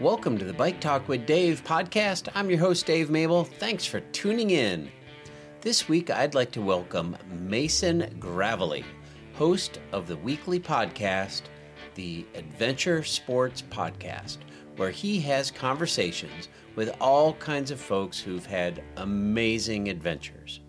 Welcome to the Bike Talk with Dave podcast. I'm your host, Dave Mable. Thanks for tuning in. This week, I'd like to welcome Mason Gravley, host of the weekly podcast, the Adventure Sports Podcast, where he has conversations with all kinds of folks who've had amazing adventures.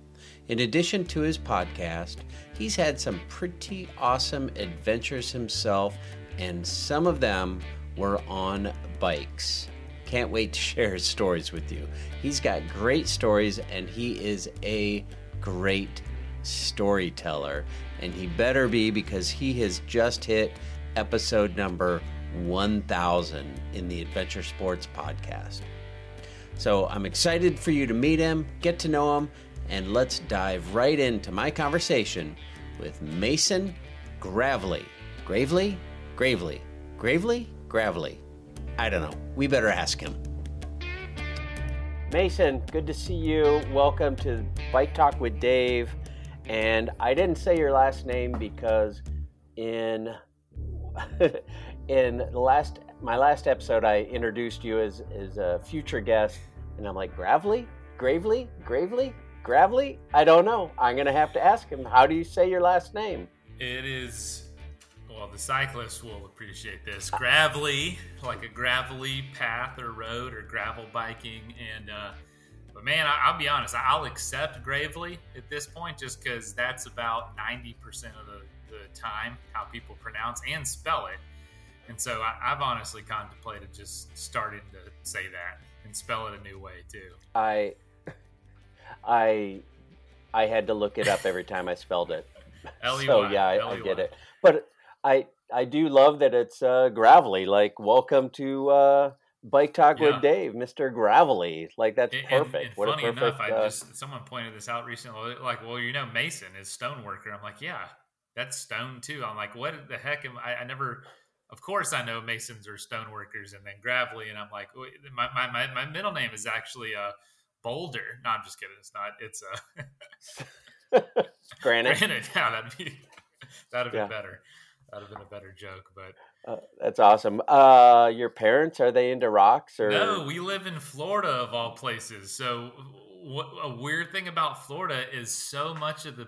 In addition to his podcast, he's had some pretty awesome adventures himself, and some of them were on bikes. Can't wait to share his stories with you. He's got great stories and he is a great storyteller. And he better be because he has just hit episode number 1000 in the Adventure Sports Podcast. So I'm excited for you to meet him, get to know him, and let's dive right into my conversation with Mason Gravely. Gravely? Gravely. Gravely? Gravely. I don't know. We better ask him. Mason, good to see you. Welcome to Bike Talk with Dave. And I didn't say your last name because in in the last my last episode I introduced you as as a future guest and I'm like Gravely? Gravely? Gravely? Gravely? I don't know. I'm going to have to ask him. How do you say your last name? It is well, the cyclists will appreciate this. Gravelly, like a gravelly path or road or gravel biking. And, uh, but man, I, will be honest, I'll accept Gravely at this point just because that's about 90% of the, the time how people pronounce and spell it. And so I, have honestly contemplated just starting to say that and spell it a new way too. I, I, I had to look it up every time I spelled it. L-E-Y, so yeah, I, I get it. But I I do love that it's uh, gravelly. Like, welcome to uh, Bike Talk yeah. with Dave, Mister Gravelly. Like, that's perfect. And, and what funny perfect, enough, I uh, just someone pointed this out recently. Like, well, you know, Mason is stoneworker. I'm like, yeah, that's stone too. I'm like, what the heck am I? I never. Of course, I know Masons are stoneworkers, and then Gravelly, and I'm like, my my my, my middle name is actually a uh, Boulder. No, I'm just kidding. It's not. It's a uh, granite. Granite. Yeah, that'd be that'd been yeah. better. That'd have been a better joke, but uh, that's awesome. Uh, your parents are they into rocks or no? We live in Florida of all places. So what, a weird thing about Florida is so much of the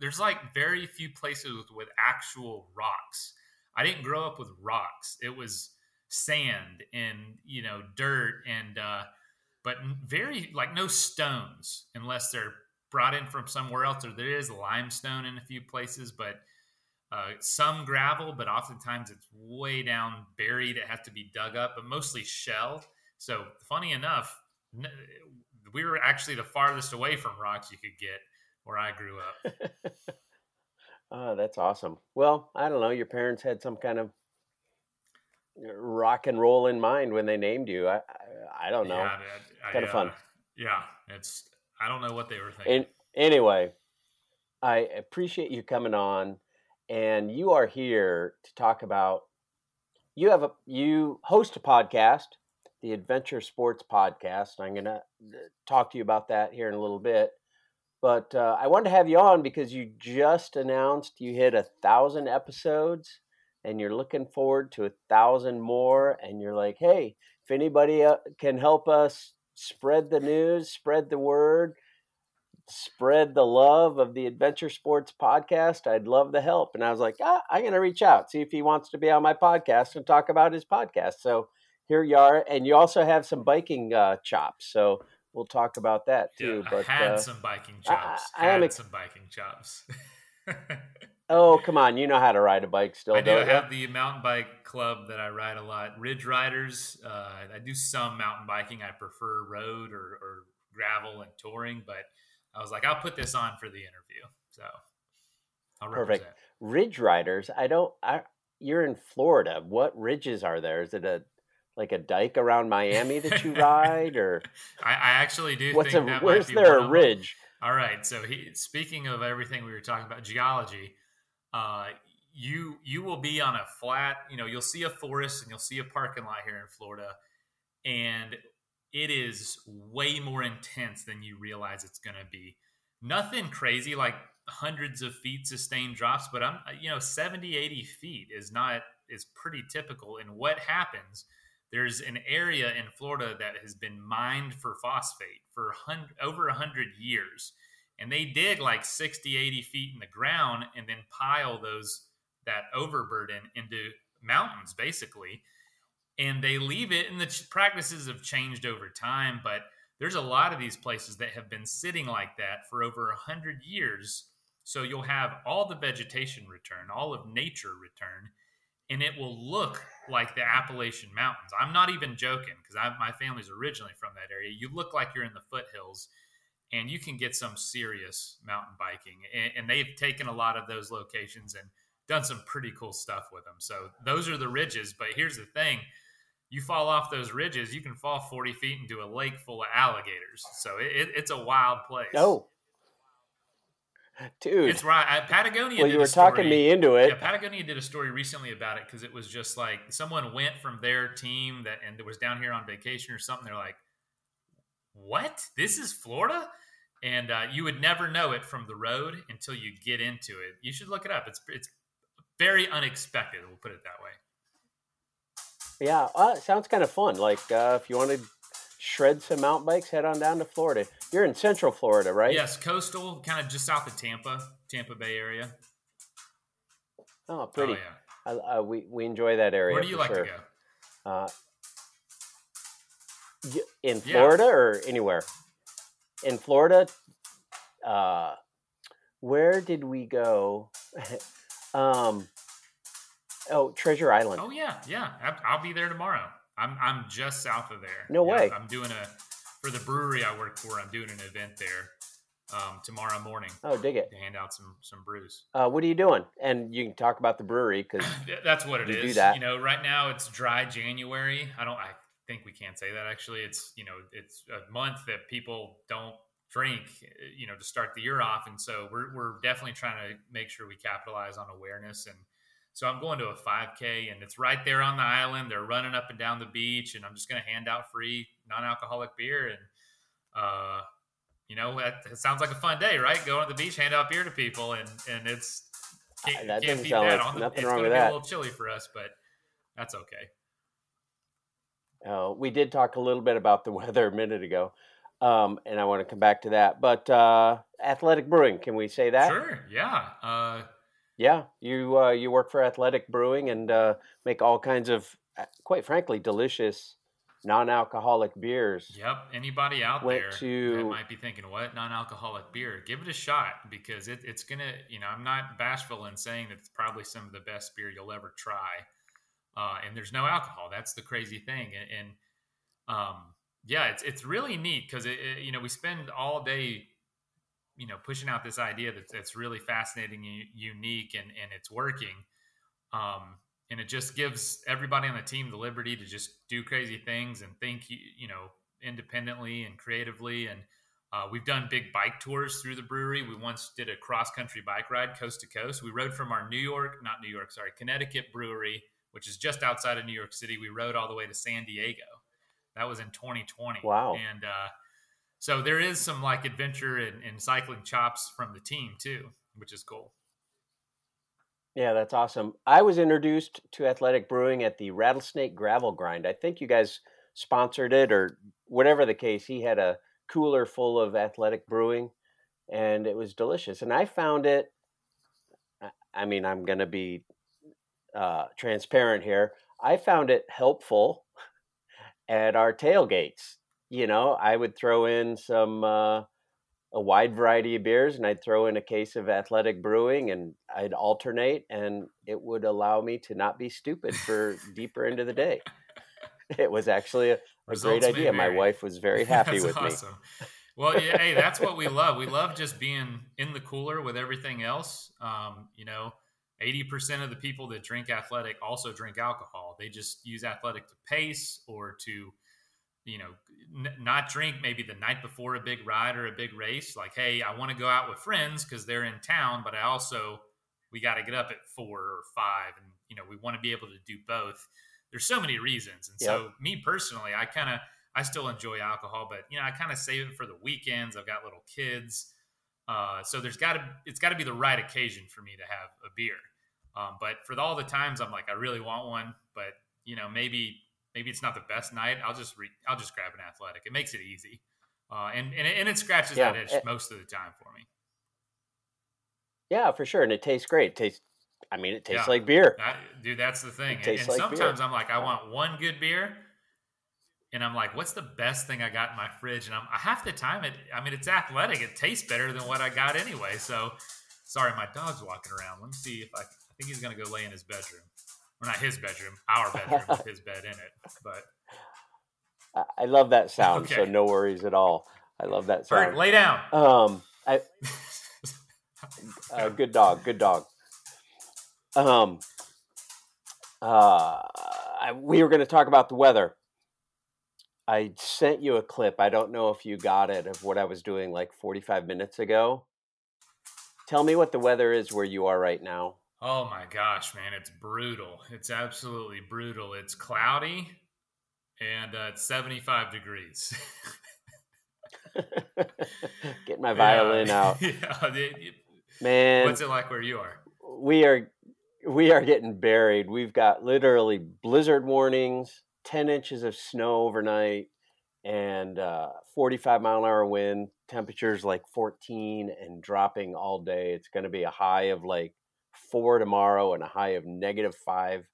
there's like very few places with, with actual rocks. I didn't grow up with rocks. It was sand and you know dirt and uh, but very like no stones unless they're brought in from somewhere else or there is limestone in a few places, but uh, some gravel, but oftentimes it's way down buried. It has to be dug up, but mostly shell. So, funny enough, we were actually the farthest away from rocks you could get where I grew up. oh, that's awesome. Well, I don't know. Your parents had some kind of uh, rock and roll in mind when they named you. I I, I don't know. Yeah, I, kind of fun. Uh, yeah, it's I don't know what they were thinking. And, anyway, I appreciate you coming on and you are here to talk about you have a you host a podcast the adventure sports podcast. I'm going to uh, talk to you about that here in a little bit. But uh, i wanted to have you on because you just announced you hit a thousand episodes and you're looking forward to a thousand more and you're like hey if anybody uh, can help us spread the news spread the word spread the love of the Adventure Sports podcast, I'd love the help. And I was like, ah, I'm going to reach out, see if he wants to be on my podcast and talk about his podcast. So here you are. And you also have some biking uh, chops. So we'll talk about that too. Yeah, but I had uh, some biking chops. I, I had ex- some biking chops. oh, come on. You know how to ride a bike still, I do. I have the mountain bike club that I ride a lot. Ridge Riders. Uh, I do some mountain biking. I prefer road or, or gravel and touring, but – I was like, I'll put this on for the interview. So I'll Perfect. Ridge riders. I don't. I, you're in Florida. What ridges are there? Is it a like a dike around Miami that you ride, or I, I actually do. What's a, where's there a ridge? All right. So he, speaking of everything we were talking about, geology. Uh, you you will be on a flat. You know, you'll see a forest and you'll see a parking lot here in Florida, and it is way more intense than you realize it's going to be. Nothing crazy like hundreds of feet sustained drops, but I'm you know 70 80 feet is not is pretty typical. And what happens there's an area in Florida that has been mined for phosphate for over 100 years. And they dig like 60, 80 feet in the ground and then pile those that overburden into mountains, basically. And they leave it, and the practices have changed over time, but there's a lot of these places that have been sitting like that for over 100 years. So you'll have all the vegetation return, all of nature return, and it will look like the Appalachian Mountains. I'm not even joking because my family's originally from that area. You look like you're in the foothills, and you can get some serious mountain biking. And, and they've taken a lot of those locations and done some pretty cool stuff with them. So those are the ridges. But here's the thing you fall off those ridges, you can fall 40 feet into a lake full of alligators. So it, it's a wild place. Oh, dude, it's right. I, Patagonia. Well, you were talking me into it. Yeah, Patagonia did a story recently about it because it was just like someone went from their team that and was down here on vacation or something. They're like, "What? This is Florida?" And uh, you would never know it from the road until you get into it. You should look it up. It's it's very unexpected. We'll put it that way. Yeah, uh, sounds kind of fun. Like uh, if you want to shred some mountain bikes, head on down to Florida. You're in Central Florida, right? Yes, coastal, kind of just south of Tampa, Tampa Bay area. Oh, pretty. Oh, yeah. I, uh, we we enjoy that area. Where do you like sure. to go? Uh, in Florida yeah. or anywhere? In Florida, uh, where did we go? um, oh, Treasure Island. Oh yeah, yeah. I'll be there tomorrow. I'm I'm just south of there. No yeah, way. I'm doing a for the brewery I work for. I'm doing an event there um, tomorrow morning. Oh, dig it! To hand out some some brews. Uh, what are you doing? And you can talk about the brewery because that's what it is. Do that. You know, right now it's dry January. I don't. I think we can't say that actually. It's you know it's a month that people don't drink. You know, to start the year off, and so we're we're definitely trying to make sure we capitalize on awareness and so I'm going to a 5K and it's right there on the island. They're running up and down the beach, and I'm just going to hand out free non alcoholic beer. And, uh, you know, that, sounds like a fun day, right? Go on the beach, hand out beer to people, and, and it's can't, that can't beat that. Like on the, nothing it's wrong with that. a little chilly for us, but that's okay. Uh, we did talk a little bit about the weather a minute ago, um, and I want to come back to that. But uh, athletic brewing, can we say that? Sure. Yeah. Uh, yeah, you uh, you work for Athletic Brewing and uh, make all kinds of, uh, quite frankly, delicious non-alcoholic beers. Yep. Anybody out Went there to... that might be thinking, "What non-alcoholic beer?" Give it a shot because it, it's gonna. You know, I'm not bashful in saying that it's probably some of the best beer you'll ever try. Uh, and there's no alcohol. That's the crazy thing. And, and um, yeah, it's it's really neat because it, it, you know we spend all day you know pushing out this idea that that's really fascinating and unique and and it's working um, and it just gives everybody on the team the liberty to just do crazy things and think you know independently and creatively. And uh, we've done big bike tours through the brewery. We once did a cross country bike ride coast to coast. We rode from our new york not new york sorry connecticut brewery which is just outside of new york city. We rode all the way to san diego. That was in 2020 wow. And uh, so there is some like adventure and, and cycling chops from the team too, which is cool. Yeah, that's awesome. I was introduced to athletic brewing at the Rattlesnake Gravel Grind. I think you guys sponsored it or whatever the case. He had a cooler full of athletic brewing and it was delicious. And I found it, I mean, I'm going to be uh, transparent here. I found it helpful at our tailgates you know, I would throw in some uh, a wide variety of beers, and I'd throw in a case of Athletic Brewing, and I'd alternate, and it would allow me to not be stupid for deeper into the day. It was actually a, a great idea. My wife was very happy with awesome. me. Well, yeah, hey, that's what we love. We love just being in the cooler with everything else. Um, you know, 80% of the people that drink athletic also drink alcohol. They just use athletic to pace or to you know, n- not drink maybe the night before a big ride or a big race. Like, hey, I want to go out with friends because they're in town, but I also we got to get up at four or five, and you know, we want to be able to do both. There's so many reasons, and yep. so me personally, I kind of I still enjoy alcohol, but you know, I kind of save it for the weekends. I've got little kids, uh, so there's got to it's got to be the right occasion for me to have a beer. Um, but for all the times I'm like, I really want one, but you know, maybe maybe it's not the best night, I'll just re- I'll just grab an athletic. It makes it easy, uh, and and it, and it scratches yeah, that itch it, most of the time for me. Yeah, for sure, and it tastes great. It tastes, I mean, it tastes yeah. like beer, that, dude. That's the thing. And, and like sometimes beer. I'm like, I want one good beer, and I'm like, what's the best thing I got in my fridge? And I'm half the time it. I mean, it's athletic. It tastes better than what I got anyway. So, sorry, my dog's walking around. Let me see if I. I think he's gonna go lay in his bedroom or not his bedroom, our bedroom with his bed in it. But I love that sound, okay. so no worries at all. I love that sound. Bert, lay down. Um, I, uh, good dog, good dog. Um, uh, I, we were going to talk about the weather. I sent you a clip. I don't know if you got it of what I was doing like 45 minutes ago. Tell me what the weather is where you are right now. Oh my gosh, man, it's brutal. It's absolutely brutal. It's cloudy and uh, it's 75 degrees. Get my violin yeah, out. Yeah, it, it, man. What's it like where you are? We are we are getting buried. We've got literally blizzard warnings, 10 inches of snow overnight and uh, 45 mile an hour wind, temperatures like 14 and dropping all day. It's going to be a high of like four tomorrow and a high of negative five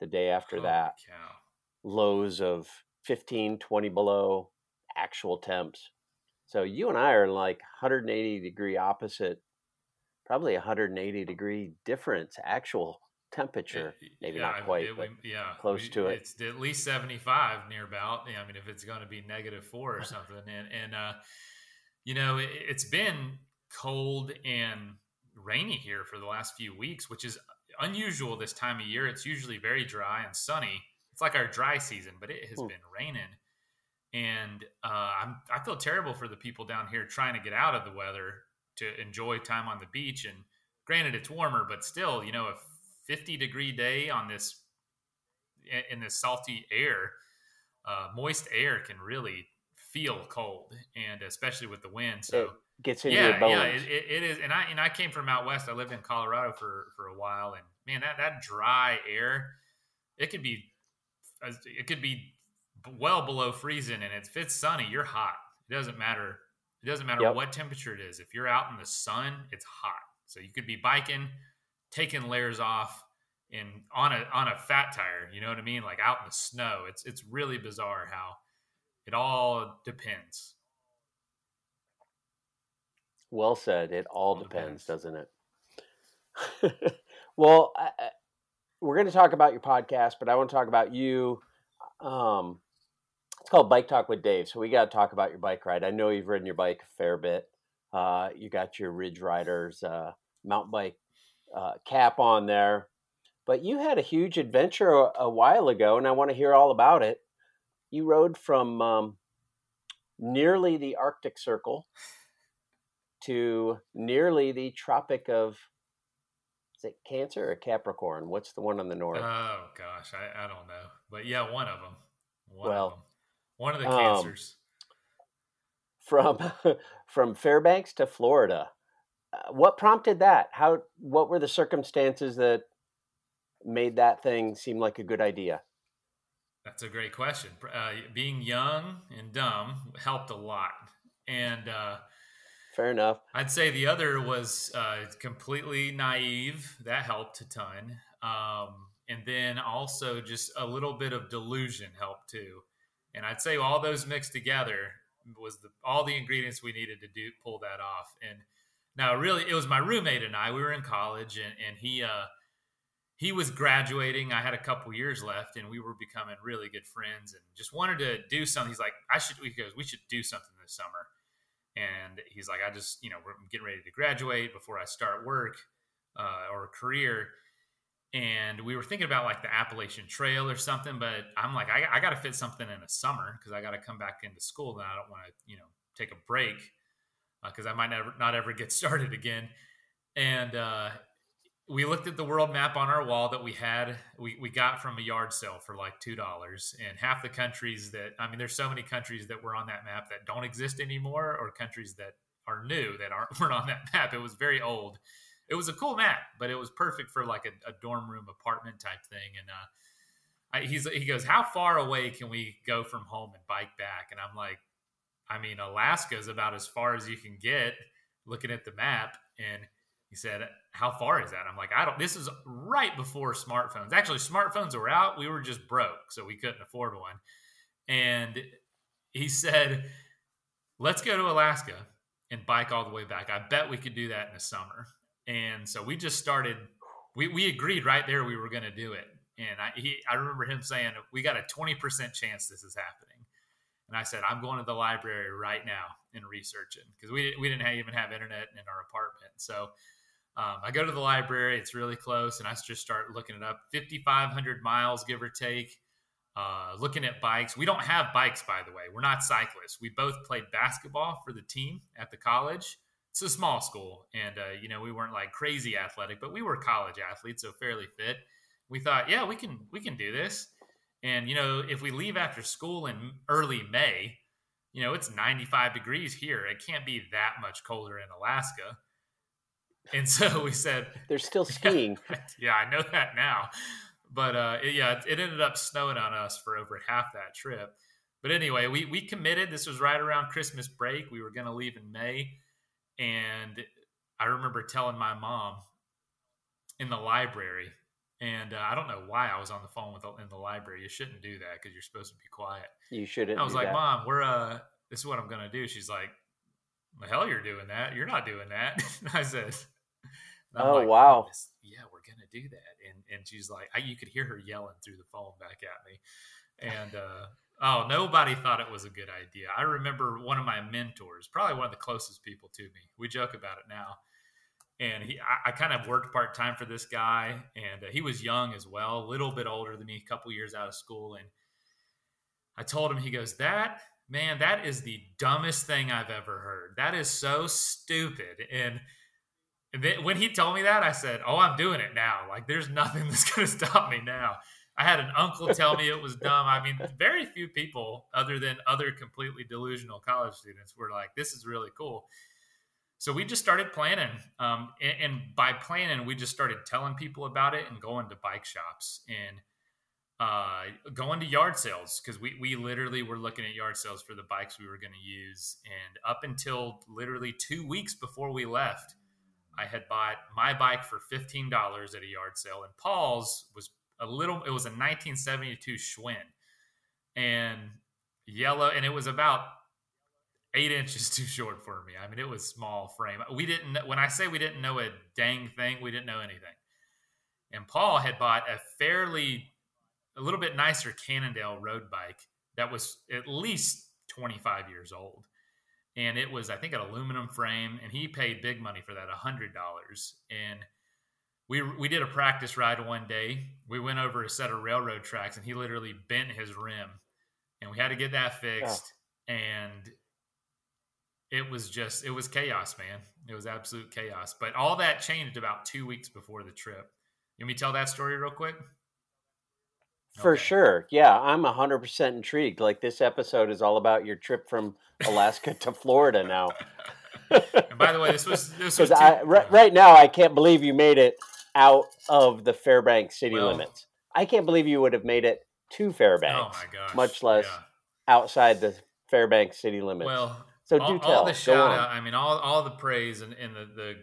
the day after Holy that. Cow. Lows of 15, 20 below actual temps. So you and I are like 180 degree opposite, probably 180 degree difference actual temperature. Maybe yeah, not quite, it, but yeah, close we, to it. It's at least 75 near about. I mean, if it's going to be negative four or something, and and uh, you know, it, it's been cold and rainy here for the last few weeks, which is unusual this time of year. It's usually very dry and sunny. It's like our dry season, but it has Ooh. been raining. And uh, I'm, I feel terrible for the people down here trying to get out of the weather to enjoy time on the beach. And granted, it's warmer, but still, you know, a 50 degree day on this in this salty air, uh, moist air can really feel cold, and especially with the wind. So gets into yeah, your bones. Yeah, it, it is. And I and I came from out west. I lived in Colorado for for a while, and man, that that dry air, it could be, it could be well below freezing, and if it's sunny, you're hot. It doesn't matter. It doesn't matter yep. what temperature it is. If you're out in the sun, it's hot. So you could be biking, taking layers off, and on a on a fat tire. You know what I mean? Like out in the snow. It's it's really bizarre how it all depends. Well said. It all, depends, depends, doesn't it? well, I, I, we're going to talk about your podcast, but I want to talk about you. Um, it's called Bike Talk with Dave. So we got to talk about your bike ride. I know you've ridden your bike a fair bit. Uh, you got your Ridge Riders uh, mountain bike uh, cap on there, but you had a huge adventure a, a, while ago, and I want to hear all about it. You rode from um, nearly the Arctic Circle to nearly the Tropic of is it Cancer or Capricorn? What's the one on the north? Oh gosh, I, I don't know, but yeah, one of them. One well, of them. one of the um, cancers. Um, from from Fairbanks to Florida, uh, what prompted that? How? What were the circumstances that made that thing seem like a good idea? That's a great question. Uh, being young and dumb helped a lot, and uh, Fair enough. I'd say the other was uh, completely naive. That helped a ton. Um, and then also just a little bit of delusion helped too. And I'd say all those mixed together was the, all the ingredients we needed to do pull that off. And now, really, it was my roommate and I. We were in college, and, and he uh, he was graduating. I had a couple years left, and we were becoming really good friends, and just wanted to do something. He's like, "I should," he goes, "We should do something this summer." And he's like, I just, you know, we're getting ready to graduate before I start work uh, or a career. And we were thinking about like the Appalachian Trail or something, but I'm like, I, I got to fit something in a summer because I got to come back into school and I don't want to, you know, take a break because uh, I might never, not ever get started again. And uh, we looked at the world map on our wall that we had we, we got from a yard sale for like two dollars and half the countries that i mean there's so many countries that were on that map that don't exist anymore or countries that are new that aren't weren't on that map it was very old it was a cool map but it was perfect for like a, a dorm room apartment type thing and uh, I, he's he goes, how far away can we go from home and bike back? And I'm like, I mean, Alaska is about as far as you can get looking at the map. And he said, How far is that? I'm like, I don't, this is right before smartphones. Actually, smartphones were out. We were just broke, so we couldn't afford one. And he said, Let's go to Alaska and bike all the way back. I bet we could do that in the summer. And so we just started, we, we agreed right there we were going to do it. And I, he, I remember him saying, We got a 20% chance this is happening. And I said, I'm going to the library right now and researching because we, we didn't even have internet in our apartment. So um, I go to the library, it's really close, and I just start looking it up 5,500 miles, give or take. Uh, looking at bikes. We don't have bikes, by the way. We're not cyclists. We both played basketball for the team at the college. It's a small school, and uh, you know we weren't like crazy athletic, but we were college athletes, so fairly fit. We thought, yeah, we can we can do this. And you know, if we leave after school in early May, you know, it's 95 degrees here. It can't be that much colder in Alaska. And so we said, "They're still skiing." Yeah, yeah I know that now. But uh, it, yeah, it, it ended up snowing on us for over half that trip. But anyway, we we committed. This was right around Christmas break. We were going to leave in May, and I remember telling my mom in the library and uh, I don't know why I was on the phone with in the library. You shouldn't do that because you're supposed to be quiet. You shouldn't. I was like, that. Mom, we're uh, this is what I'm gonna do. She's like, The hell, you're doing that? You're not doing that. I said. Oh like, wow! Yeah, we're gonna do that. And and she's like, I, you could hear her yelling through the phone back at me, and uh, oh, nobody thought it was a good idea. I remember one of my mentors, probably one of the closest people to me. We joke about it now and he I, I, kind of worked part time for this guy, and uh, he was young as well, a little bit older than me, a couple years out of school. And I told him, he goes, "That man, that is the dumbest thing I've ever heard. That is so stupid." And, and then when he told me that, I said, "Oh, I'm doing it now. Like, there's nothing that's going to stop me now." I had an uncle tell me it was dumb. I mean, very few people, other than other completely delusional college students, were like, "This is really cool." so we just started planning um, and, and, by planning we just started telling people about it and going to bike shops and uh, going to yard sales because we, we literally were looking at yard sales for the bikes we were going to use and up until literally two weeks before we left i had bought my bike for $15 at a yard sale and paul's was a little it was a 1972 schwinn and yellow and it was about eight inches too short for me. I mean, it was small frame. We didn't. When I say we didn't know a dang thing, we didn't know anything. And Paul had bought a fairly, a little bit nicer Cannondale road bike that was at least 25 years old. And it was, I think, an aluminum frame, and he paid big money for that, hundred dollars. And we we did a practice ride one day. We went over a set of railroad tracks, and he literally bent his rim, and we had to get that fixed. Yeah. And it was just it was chaos, man. It was absolute chaos. But all that changed about two weeks before the trip. Let me tell that story real quick. For okay. sure. Yeah, I'm 100% intrigued. Like this episode is all about your trip from Alaska to Florida now. and by the way, this was this was I, right, right, now I can't believe you made it out of the Fairbanks city well, limits. I can't believe you would have made it to oh Fairbanks. Oh my gosh. Much less yeah. outside the Fairbanks city limits. Well, so all, do tell. All the shout out, I mean, all, all the praise and, and the, the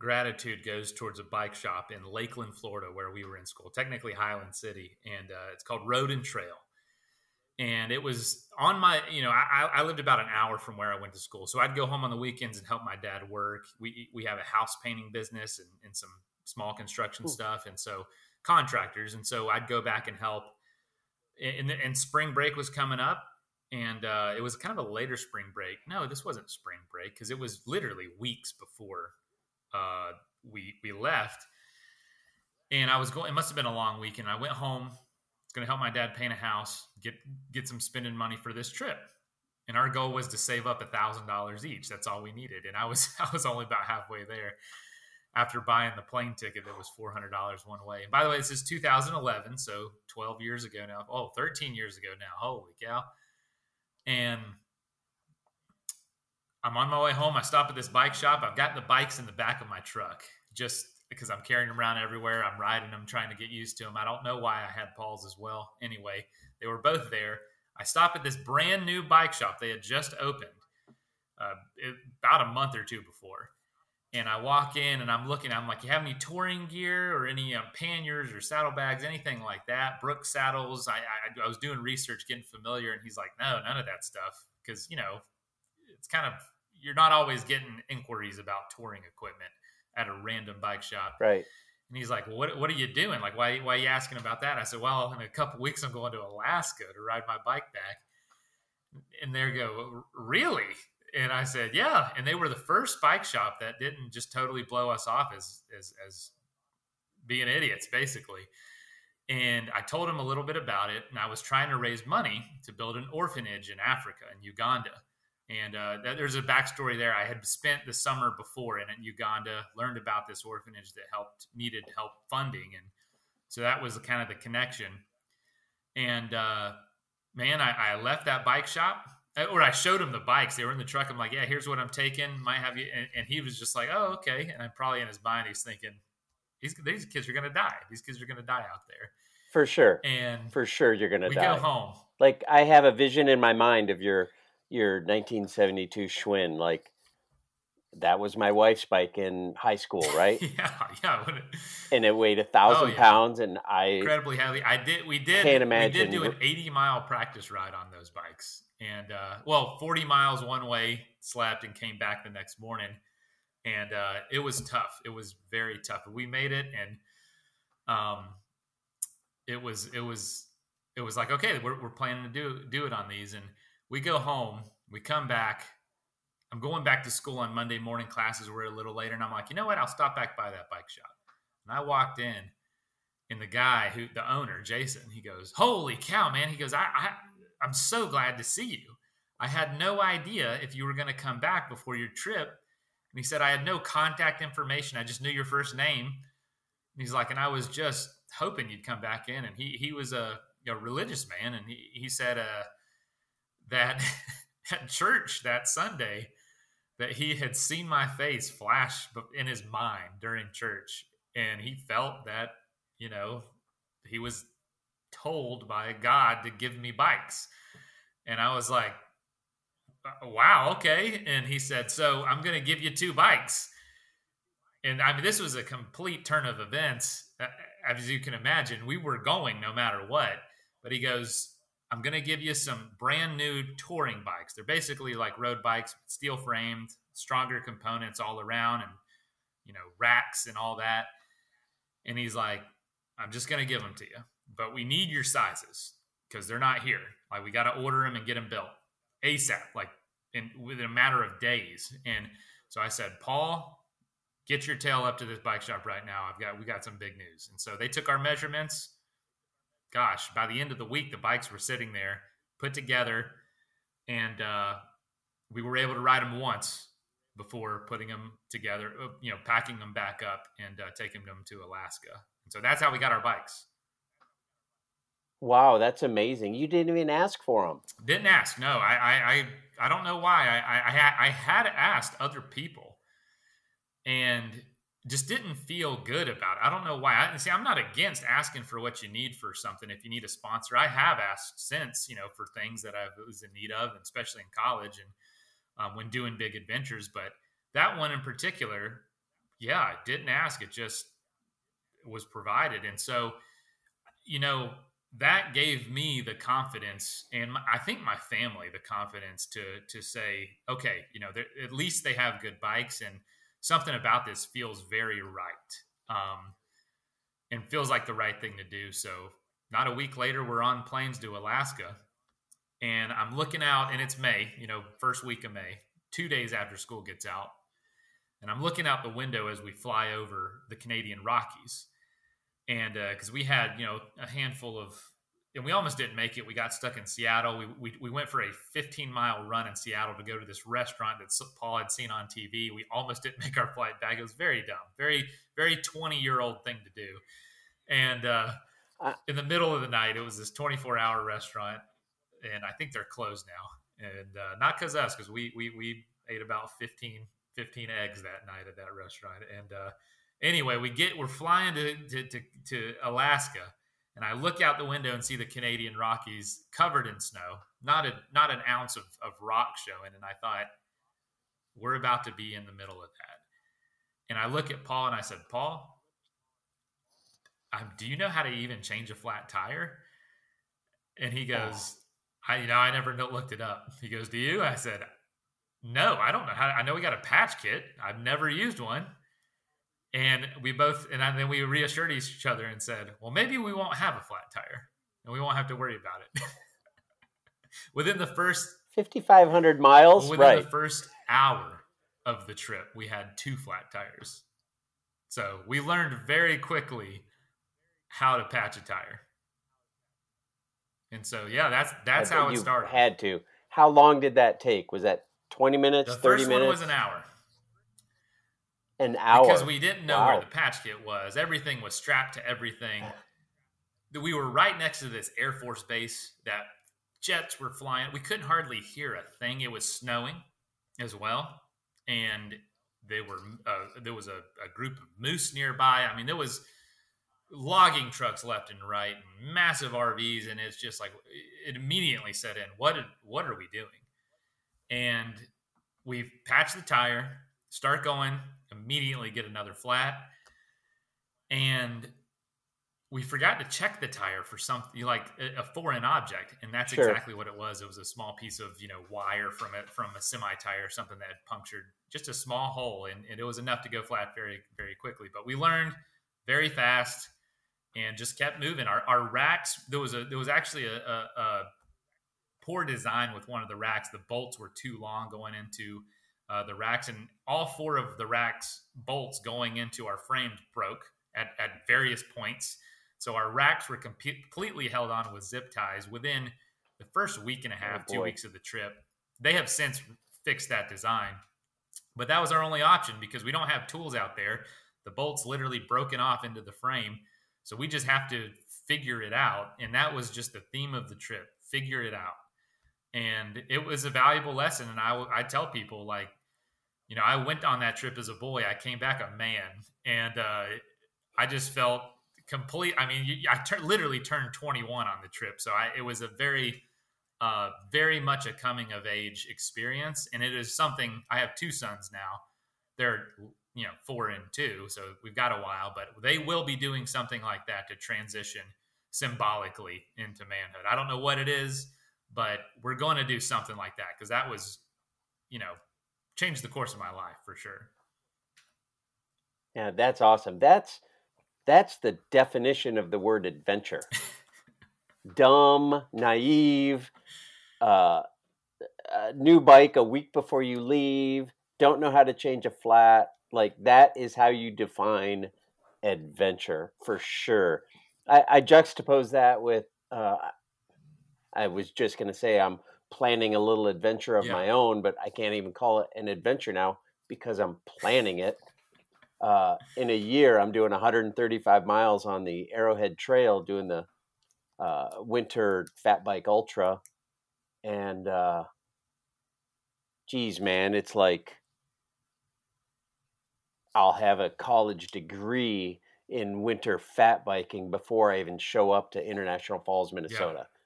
gratitude goes towards a bike shop in Lakeland, Florida, where we were in school, technically Highland City, and uh, it's called Road and Trail. And it was on my, you know, I, I lived about an hour from where I went to school, so I'd go home on the weekends and help my dad work. We we have a house painting business and, and some small construction Ooh. stuff, and so contractors, and so I'd go back and help. And, and spring break was coming up, and uh, it was kind of a later spring break. No, this wasn't spring break because it was literally weeks before uh, we we left. And I was going. It must have been a long weekend. I went home. It's going to help my dad paint a house, get get some spending money for this trip. And our goal was to save up a thousand dollars each. That's all we needed. And I was I was only about halfway there after buying the plane ticket that was $400 one way. And by the way, this is 2011, so 12 years ago now. Oh, 13 years ago now. Holy cow and I'm on my way home. I stop at this bike shop. I've got the bikes in the back of my truck. Just because I'm carrying them around everywhere. I'm riding them, trying to get used to them. I don't know why I had Paul's as well. Anyway, they were both there. I stop at this brand new bike shop. They had just opened uh, it, about a month or two before. And I walk in and I'm looking, I'm like, you have any touring gear or any um, panniers or saddlebags, anything like that? Brooks saddles. I, I, I was doing research, getting familiar, and he's like, no, none of that stuff. Because, you know, it's kind of, you're not always getting inquiries about touring equipment at a random bike shop. Right. And he's like, well, what, what are you doing? Like, why, why are you asking about that? I said, well, in a couple weeks, I'm going to Alaska to ride my bike back. And they go, really? And I said, yeah. And they were the first bike shop that didn't just totally blow us off as, as, as being idiots, basically. And I told him a little bit about it. And I was trying to raise money to build an orphanage in Africa, in Uganda. And uh, that, there's a backstory there. I had spent the summer before in Uganda, learned about this orphanage that helped needed help funding, and so that was kind of the connection. And uh, man, I, I, left that bike shop, uh, or I showed him the bikes. They were in the truck. I'm like, "Yeah, here's what I'm taking. Might have you." And, and he was just like, "Oh, okay." And I'm probably in his mind, he's thinking, "These these kids are gonna die. These kids are gonna die out there." For sure. And for sure, you're gonna we die. go home. Like I have a vision in my mind of your your 1972 Schwinn, like that was my wife's bike in high school, right? yeah, yeah. and it weighed a thousand oh, yeah. pounds, and I incredibly heavy. I did. We did. Can't imagine. We did do an 80 mile practice ride on those bikes, and uh, well, 40 miles one way, slept, and came back the next morning, and uh, it was tough. It was very tough. We made it, and um, it was it was it was like okay, we're, we're planning to do do it on these, and we go home, we come back. I'm going back to school on Monday morning. Classes were a little later, and I'm like, you know what? I'll stop back by that bike shop. And I walked in, and the guy who, the owner, Jason, he goes, "Holy cow, man!" He goes, "I, I I'm so glad to see you. I had no idea if you were going to come back before your trip." And he said, "I had no contact information. I just knew your first name." And he's like, "And I was just hoping you'd come back in." And he he was a, a religious man, and he he said, uh, that at church that Sunday that he had seen my face flash in his mind during church. And he felt that you know he was told by God to give me bikes. And I was like uh, wow okay. And he said so I'm going to give you two bikes. And I mean this was a complete turn of events. As you can imagine we were going no matter what. But he goes I'm going to give you some brand new touring bikes. They're basically like road bikes, steel framed, stronger components all around, and you know racks and all that. And he's like, "I'm just going to give them to you, but we need your sizes because they're not here. Like we got to order them and get them built ASAP, like in within a matter of days." And so I said, "Paul." Get your tail up to this bike shop right now. I've got we got some big news. And so they took our measurements gosh, by the end of the week, the bikes were sitting there, put together, and uh, we were able to ride them once before putting them together, uh, you know, packing them back up and uh, taking them to Alaska. And so that's how we got our bikes. Wow, that's amazing! You didn't even ask for them. Didn't ask. No, I, I, I, I don't know why. I, I, I I had asked other people, and just didn't feel good about it. I don't know why. I see. I'm not against asking for what you need for something. If you need a sponsor, I have asked since, you know, for things that I was in need of, especially in college and um, when doing big adventures. But that one in particular, yeah, I didn't ask. It just was provided, and so, you know, that gave me the confidence, and my, I think my family the confidence to to say, okay, you know, at least they have good bikes and something about this feels very right um, and feels like the right thing to do. So, not a week later, we're on planes to Alaska. And I'm looking out, and it's May, you know, first week of May, two days after school gets out. And I'm looking out the window as we fly over the Canadian Rockies. And because uh, we had, you know, a handful of and we almost didn't make it. We got stuck in Seattle. We, we, we went for a 15 mile run in Seattle to go to this restaurant that Paul had seen on TV. We almost didn't make our flight back. It was very dumb, very, very 20 year old thing to do. And uh, in the middle of the night, it was this 24 hour restaurant. And I think they're closed now. And uh, not because us, because we, we, we ate about 15, 15 eggs that night at that restaurant. And uh, anyway, we get we're flying to, to, to, to Alaska, and I look out the window and see the Canadian Rockies covered in snow, not a not an ounce of, of rock showing. And I thought, we're about to be in the middle of that. And I look at Paul and I said, Paul, um, do you know how to even change a flat tire? And he goes, oh. I you know I never looked it up. He goes, Do you? I said, No, I don't know how. I know we got a patch kit. I've never used one. And we both, and then we reassured each other and said, well, maybe we won't have a flat tire and we won't have to worry about it. within the first 5,500 miles, within right. the first hour of the trip, we had two flat tires. So we learned very quickly how to patch a tire. And so, yeah, that's that's how it started. Had to. How long did that take? Was that 20 minutes, the 30 minutes? was an hour. An hour. Because we didn't know wow. where the patch kit was. Everything was strapped to everything. We were right next to this Air Force base that jets were flying. We couldn't hardly hear a thing. It was snowing as well. And they were uh, there was a, a group of moose nearby. I mean, there was logging trucks left and right and massive RVs and it's just like it immediately set in what did, what are we doing and we patched the tire start going immediately get another flat. And we forgot to check the tire for something like a foreign object, and that's sure. exactly what it was. It was a small piece of you know wire from it from a semi tire, something that had punctured, just a small hole, and, and, it was enough to go flat very very quickly. But we learned very fast and just kept moving. Our, our racks there was a there was actually a, a, a poor design with one of the racks. The bolts were too long going into uh, the racks, and all four of the racks bolts going into our frames broke at, at various points. So our racks were completely held on with zip ties within the first week and a half, oh two weeks of the trip. They have since fixed that design, but that was our only option because we don't have tools out there. The bolts literally broken off into the frame, so we just have to figure it out. And that was just the theme of the trip: figure it out. And it was a valuable lesson. And I I tell people like you know, I went on that trip as a boy. I came back a man, and uh, I just felt complete. I mean, I literally turned 21 on the trip, so I, it was a very, uh, very much a coming of age experience, and it is something. I have two sons now. They're you know four and two, so we've got a while, but they will be doing something like that to transition symbolically into manhood. I don't know what it is, but we're going to do something like that because that was, you know, changed the course of my life for sure. Yeah, that's awesome. That's that's the definition of the word adventure. Dumb, naive, uh, new bike a week before you leave, don't know how to change a flat. Like that is how you define adventure for sure. I, I juxtapose that with. Uh, I was just going to say I'm planning a little adventure of yeah. my own, but I can't even call it an adventure now because I'm planning it. Uh, in a year, I'm doing 135 miles on the Arrowhead Trail, doing the uh, winter Fat Bike Ultra, and uh, geez, man, it's like I'll have a college degree in winter fat biking before I even show up to International Falls, Minnesota. Yeah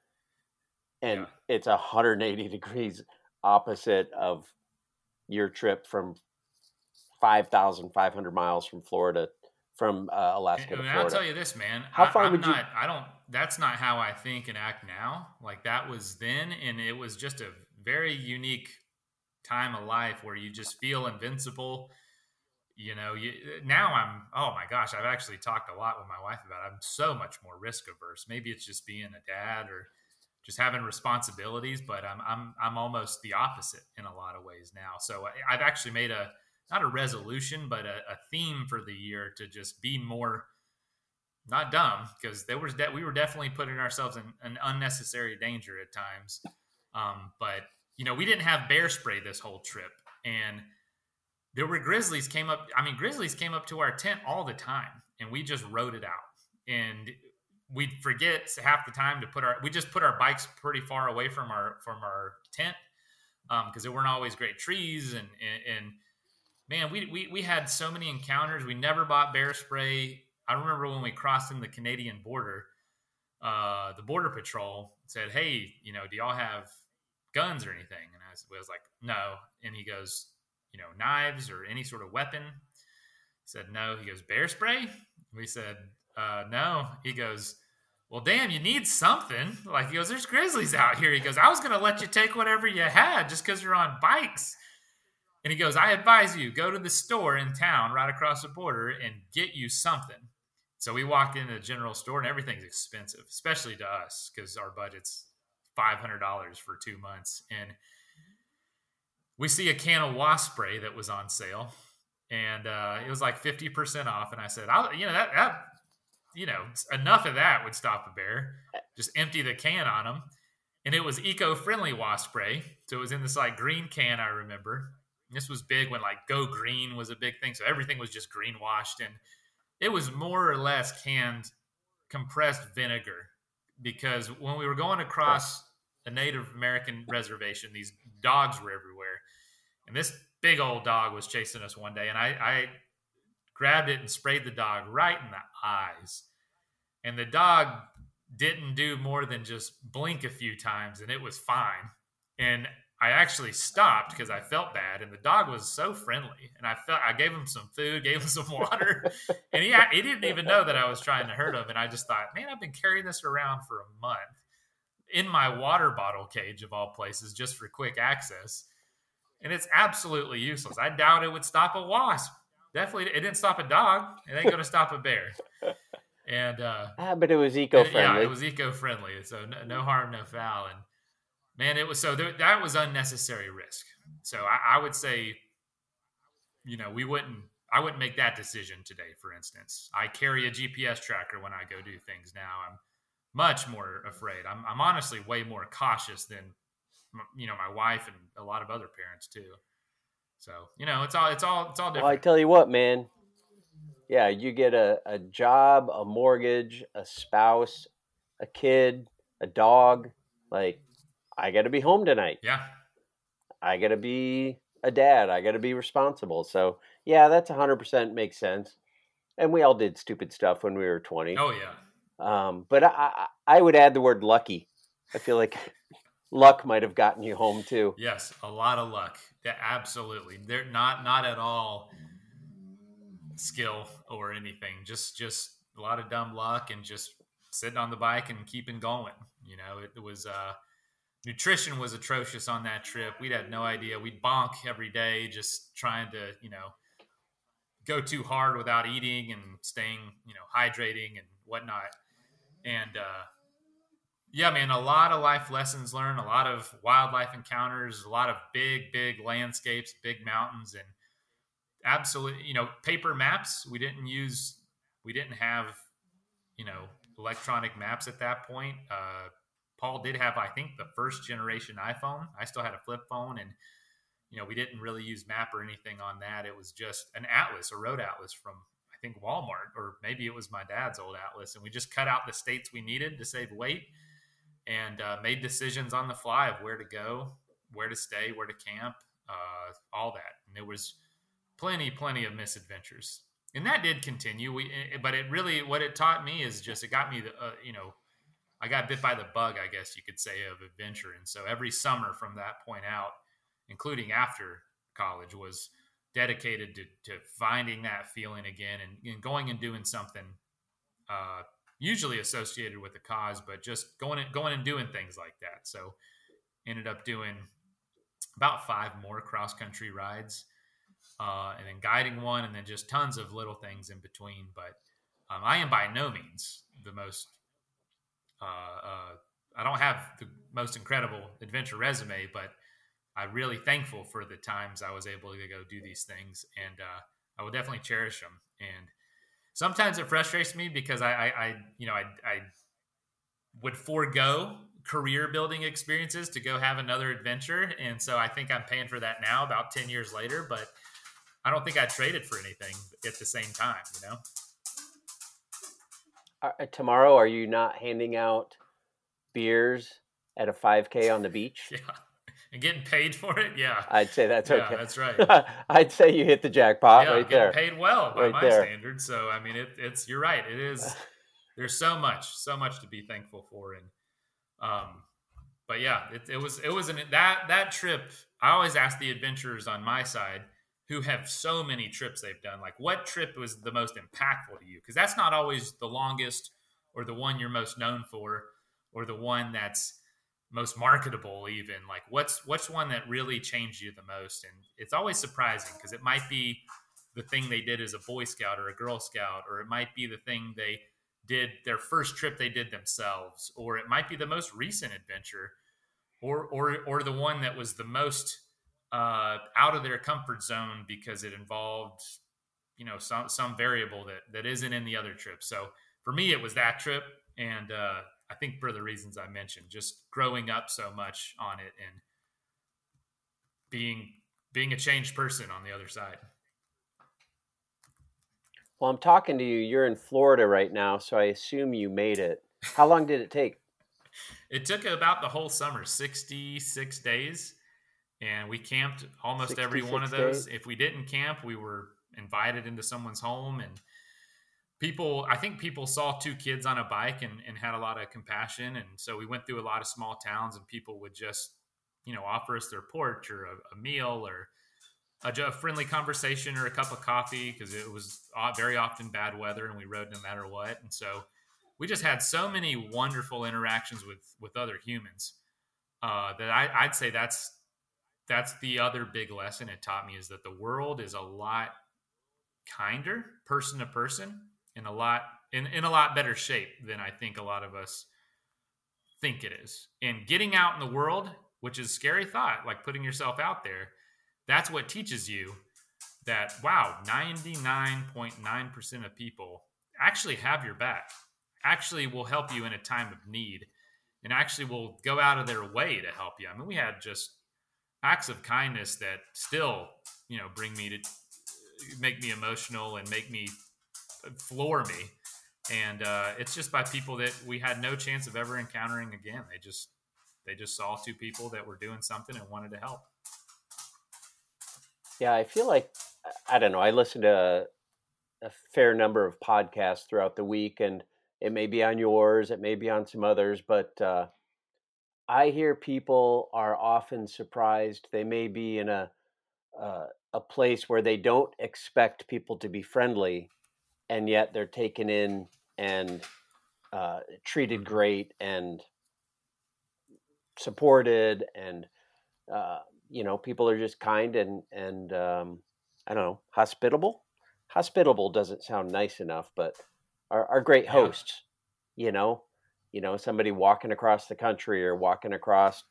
and yeah. it's 180 degrees opposite of your trip from 5,500 miles from Florida from uh, Alaska and, to Florida. I'll tell you this, man. How far I, would not, you? I don't. That's not how I think and act now. Like that was then, and it was just a very unique time of life where you just feel invincible. You know, you, now I'm. Oh my gosh, I've actually talked a lot with my wife about. It. I'm so much more risk averse. Maybe it's just being a dad or just having responsibilities, but I'm I'm I'm almost the opposite in a lot of ways now. So I, have actually made a not a resolution, but a, a, theme for the year to just be more not dumb because there was that we were definitely putting ourselves in an unnecessary danger at times. Um, but you know, we didn't have bear spray this whole trip, and there were grizzlies came up. I mean, grizzlies came up to our tent all the time, and we just rode it out. And we'd forget half the time to put our we just put our bikes pretty far away from our from our tent because um, there weren't always great trees and, and, and man, we, we we had so many encounters. We never bought bear spray. I remember when we crossed in the Canadian border, uh, the border patrol said, "Hey, you know, do y'all have guns or anything?" And I was like, "No." And he goes, "You know, knives or any sort of weapon?" I said, "No." He goes, "Bear spray?" We said, uh, "No." He goes, "Well, damn, you need something." Like he goes, "There's grizzlies out here." He goes, "I was going to let you take whatever you had just because you're on bikes." And he goes, I advise you, go to the store in town right across the border and get you something. So we walked into the general store and everything's expensive, especially to us because our budget's $500 for two months. And we see a can of wasp spray that was on sale and uh, it was like 50% off. And I said, I'll, you know, that, that, you know, enough of that would stop a bear. Just empty the can on them. And it was eco-friendly wasp spray. So it was in this like green can, I remember this was big when like Go Green was a big thing. So everything was just green washed. And it was more or less canned compressed vinegar because when we were going across a Native American reservation, these dogs were everywhere. And this big old dog was chasing us one day. And I, I grabbed it and sprayed the dog right in the eyes. And the dog didn't do more than just blink a few times and it was fine. And I actually stopped because I felt bad, and the dog was so friendly. And I felt I gave him some food, gave him some water, and he he didn't even know that I was trying to hurt him. And I just thought, man, I've been carrying this around for a month in my water bottle cage of all places, just for quick access, and it's absolutely useless. I doubt it would stop a wasp. Definitely, it didn't stop a dog. It ain't going to stop a bear. And uh, ah, but it was eco-friendly. yeah, it was eco-friendly. So no, no harm, no foul. And man, it was so th- that was unnecessary risk. So I, I, would say, you know, we wouldn't. I wouldn't make that decision today. For instance, I carry a GPS tracker when I go do things now. I'm much more afraid. I'm, I'm honestly way more cautious than you know my wife and a lot of other parents too. So you know, it's all it's all it's all different. Well, I tell you what, man. Yeah, you get a, a job, a mortgage, a spouse, a kid, a dog. Like I got to be home tonight. Yeah. I got to be a dad. I got to be responsible. So, yeah, that's 100% makes sense. And we all did stupid stuff when we were 20. Oh, yeah. Um, but I, I would add the word lucky. I feel like luck might have gotten you home too. Yes, a lot of luck. Yeah, absolutely. They're not not at all skill or anything. Just just a lot of dumb luck and just sitting on the bike and keeping going. You know, it, was uh nutrition was atrocious on that trip. We'd had no idea. We'd bonk every day, just trying to, you know, go too hard without eating and staying, you know, hydrating and whatnot. And uh, yeah, man, a lot of life lessons learned, a lot of wildlife encounters, a lot of big, big landscapes, big mountains, and absolutely, you know, paper maps. We didn't use, we didn't have, you know, electronic maps at that point. Uh, Paul did have, I think, the first generation iPhone. I still had a flip phone, and you know, we didn't really use map or anything on that. It was just an atlas, a road atlas from I think Walmart, or maybe it was my dad's old atlas, and we just cut out the states we needed to save weight, and uh, made decisions on the fly of where to go, where to stay, where to camp, uh, all that. And there was plenty, plenty of misadventures, and that did continue. We, eh, but it really, what it taught me is just it got me, the, uh, you know I got bit by the bug, I guess you could say, of adventure. And so every summer from that point out, including after college, was dedicated to, to finding that feeling again and, and going and doing something uh, usually associated with the cause, but just going and going and doing things like that. So ended up doing about five more cross country rides, uh, and then guiding one, and then just tons of little things in between. But um, I am by no means the most uh, uh, I don't have the most incredible adventure resume, but I'm really thankful for the times I was able to go do these things, and uh, I will definitely cherish them. And sometimes it frustrates me because I, I, I you know, I, I would forego career building experiences to go have another adventure, and so I think I'm paying for that now, about ten years later. But I don't think I traded for anything at the same time, you know? Uh, tomorrow are you not handing out beers at a 5k on the beach? Yeah and getting paid for it, yeah, I'd say that's okay. Yeah, that's right. I'd say you hit the jackpot yeah, right getting there. paid well by Right my there. standards. So I mean, it, it's you're right. It is. There's so much, so much to be thankful for, and um, but yeah, it, it was it was an that that trip. I always ask the adventurers on my side who have so many trips they've done, like what trip was the most impactful to you? Because that's not always the longest or the one you're most known for, or the one that's most marketable even like what's what's one that really changed you the most? And it's always surprising because it might be the thing they did as a boy scout or a girl scout or it might be the thing they did their first trip they did themselves or it might be the most recent adventure or or or the one that was the most uh, out of their comfort zone because it involved you know some some variable that that isn't in the other trip. So for me it was that trip and uh, I think for the reasons I mentioned, just growing up so much on it and being being a changed person on the other side. Well, I'm talking to you. You're in Florida right now, so I assume you made it. How long did it take? It took about the whole summer, 66 days, and we camped almost every one of those. days? If we didn't camp, we were invited into someone's home and people i think people saw two kids on a bike and, and had a lot of compassion. And so we went through a lot of small towns and people would just you know offer us their porch or a, a meal or a, a friendly conversation or a cup of coffee because it was very often bad weather and we rode no matter what. And so we just had so many wonderful interactions with with other humans uh, that I, i'd say that's that's the other big lesson it taught me is that the world is a lot kinder person to person in a lot in, in a lot better shape than I think a lot of us think it is. And getting out in the world, which is scary thought, like putting yourself out there, that's what teaches you that wow, 99.9% of people actually have your back, actually will help you in a time of need, and actually will go out of their way to help you. I mean, we had just acts of kindness that still, you know, bring me to make me emotional and make me floor me. And uh, it's just by people that we had no chance of ever encountering again. They just they just saw two people that were doing something and wanted to help. Yeah, I feel like I don't know. I listen to a, a fair number of podcasts throughout the week, and it may be on yours, it may be on some others, but uh, I hear people are often surprised. They may be in a uh, a place where they don't expect people to be friendly, and yet they're taken in and uh, treated great and supported and uh, you know people are just kind and and um, i don't know hospitable? Hospitable doesn't sound nice enough but are, are great hosts you know? You know somebody walking across the country or walking across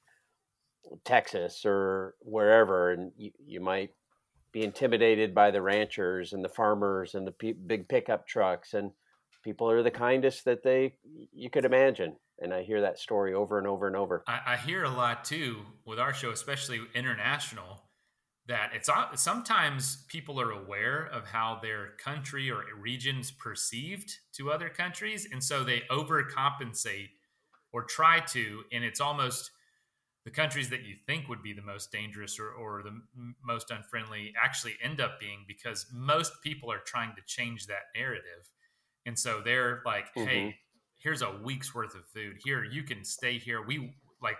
texas or wherever and you, you might be intimidated by the ranchers and the farmers and the pe- big pickup trucks and people are the kindest that they you could imagine and i hear that story over and over and over. I, I hear a lot too with our show, especially international, that it's sometimes people are aware of how their country or regions perceived to other countries, and so they overcompensate or try to, and it's almost the countries that you think would be the most dangerous or, or the m- most unfriendly actually end up being because most people are trying to change that narrative. And so they're like, Mhm. hey, here's a week's worth of food. Here, you can stay here. We like,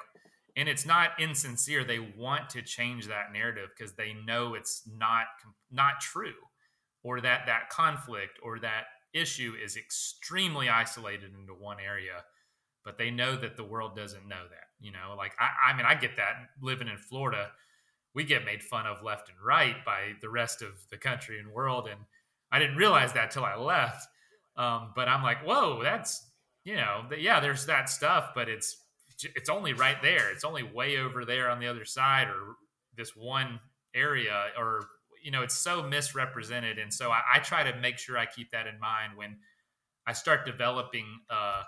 and it's not insincere. They want to change that narrative because they know it's not not true, or that that conflict or that issue is extremely isolated into one area. But they know that the world doesn't know that. You know, like I, I mean, I get that living in Florida. We get made fun of left and right by the rest of the country and world, and I didn't realize that till I left. Um, but I'm like, whoa, that's you know, yeah, there's that stuff, but it's it's only right there. It's only way over there on the other side, or this one area, or you know, it's so misrepresented. And so I, I try to make sure I keep that in mind when I start developing uh,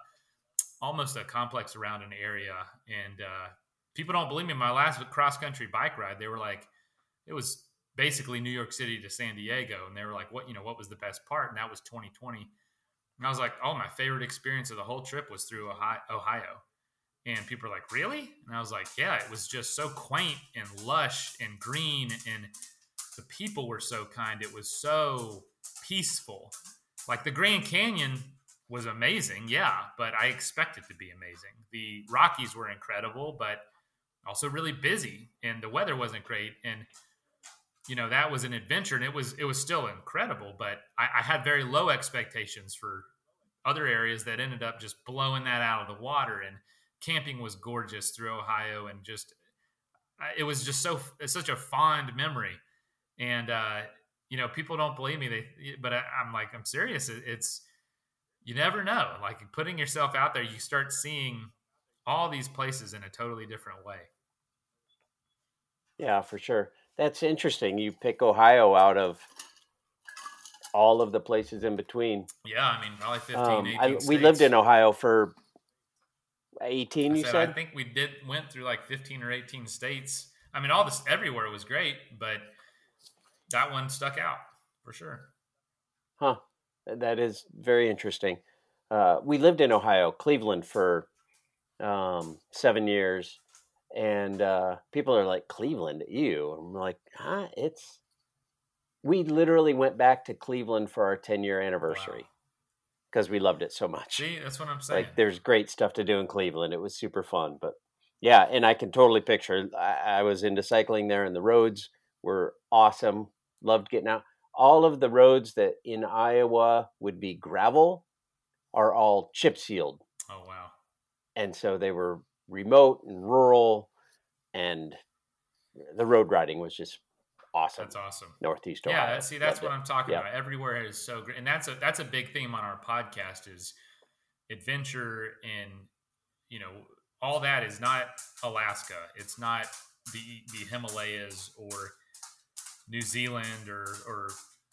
almost a complex around an area. And uh, people don't believe me. My last cross country bike ride, they were like, it was basically New York City to San Diego, and they were like, what you know, what was the best part? And that was 2020. And I was like, oh, my favorite experience of the whole trip was through Ohio. Ohio. And people are like, really? And I was like, yeah, it was just so quaint and lush and green. And the people were so kind. It was so peaceful. Like the Grand Canyon was amazing, yeah, but I expect it to be amazing. The Rockies were incredible, but also really busy, and the weather wasn't great. And you know that was an adventure, and it was it was still incredible. But I, I had very low expectations for other areas that ended up just blowing that out of the water. And camping was gorgeous through Ohio, and just it was just so it's such a fond memory. And uh, you know, people don't believe me. They, but I, am like, I'm serious. It, it's you never know. Like putting yourself out there, you start seeing all these places in a totally different way. Yeah, for sure. That's interesting. You pick Ohio out of all of the places in between. Yeah, I mean, probably 15, um, I, we lived in Ohio for 18, I you said, said? I think we did went through like 15 or 18 states. I mean, all this everywhere was great, but that one stuck out for sure. Huh. That is very interesting. Uh, we lived in Ohio, Cleveland, for um, seven years, and uh, people are like, "Cleveland, you?" I'm like, "Huh? It's." We literally went back to Cleveland for our 10 year anniversary because wow. we loved it so much. See, that's what I'm saying. Like, there's great stuff to do in Cleveland. It was super fun, but yeah, and I can totally picture. I, I was into cycling there, and the roads were awesome. Loved getting out all of the roads that in Iowa would be gravel are all chip sealed. Oh wow. And so they were remote and rural and the road riding was just awesome. That's awesome. Northeast Ohio. Yeah, see that's what it. I'm talking yeah. about. Everywhere is so great. And that's a that's a big theme on our podcast is adventure and you know all that is not Alaska. It's not the the Himalayas or New Zealand or or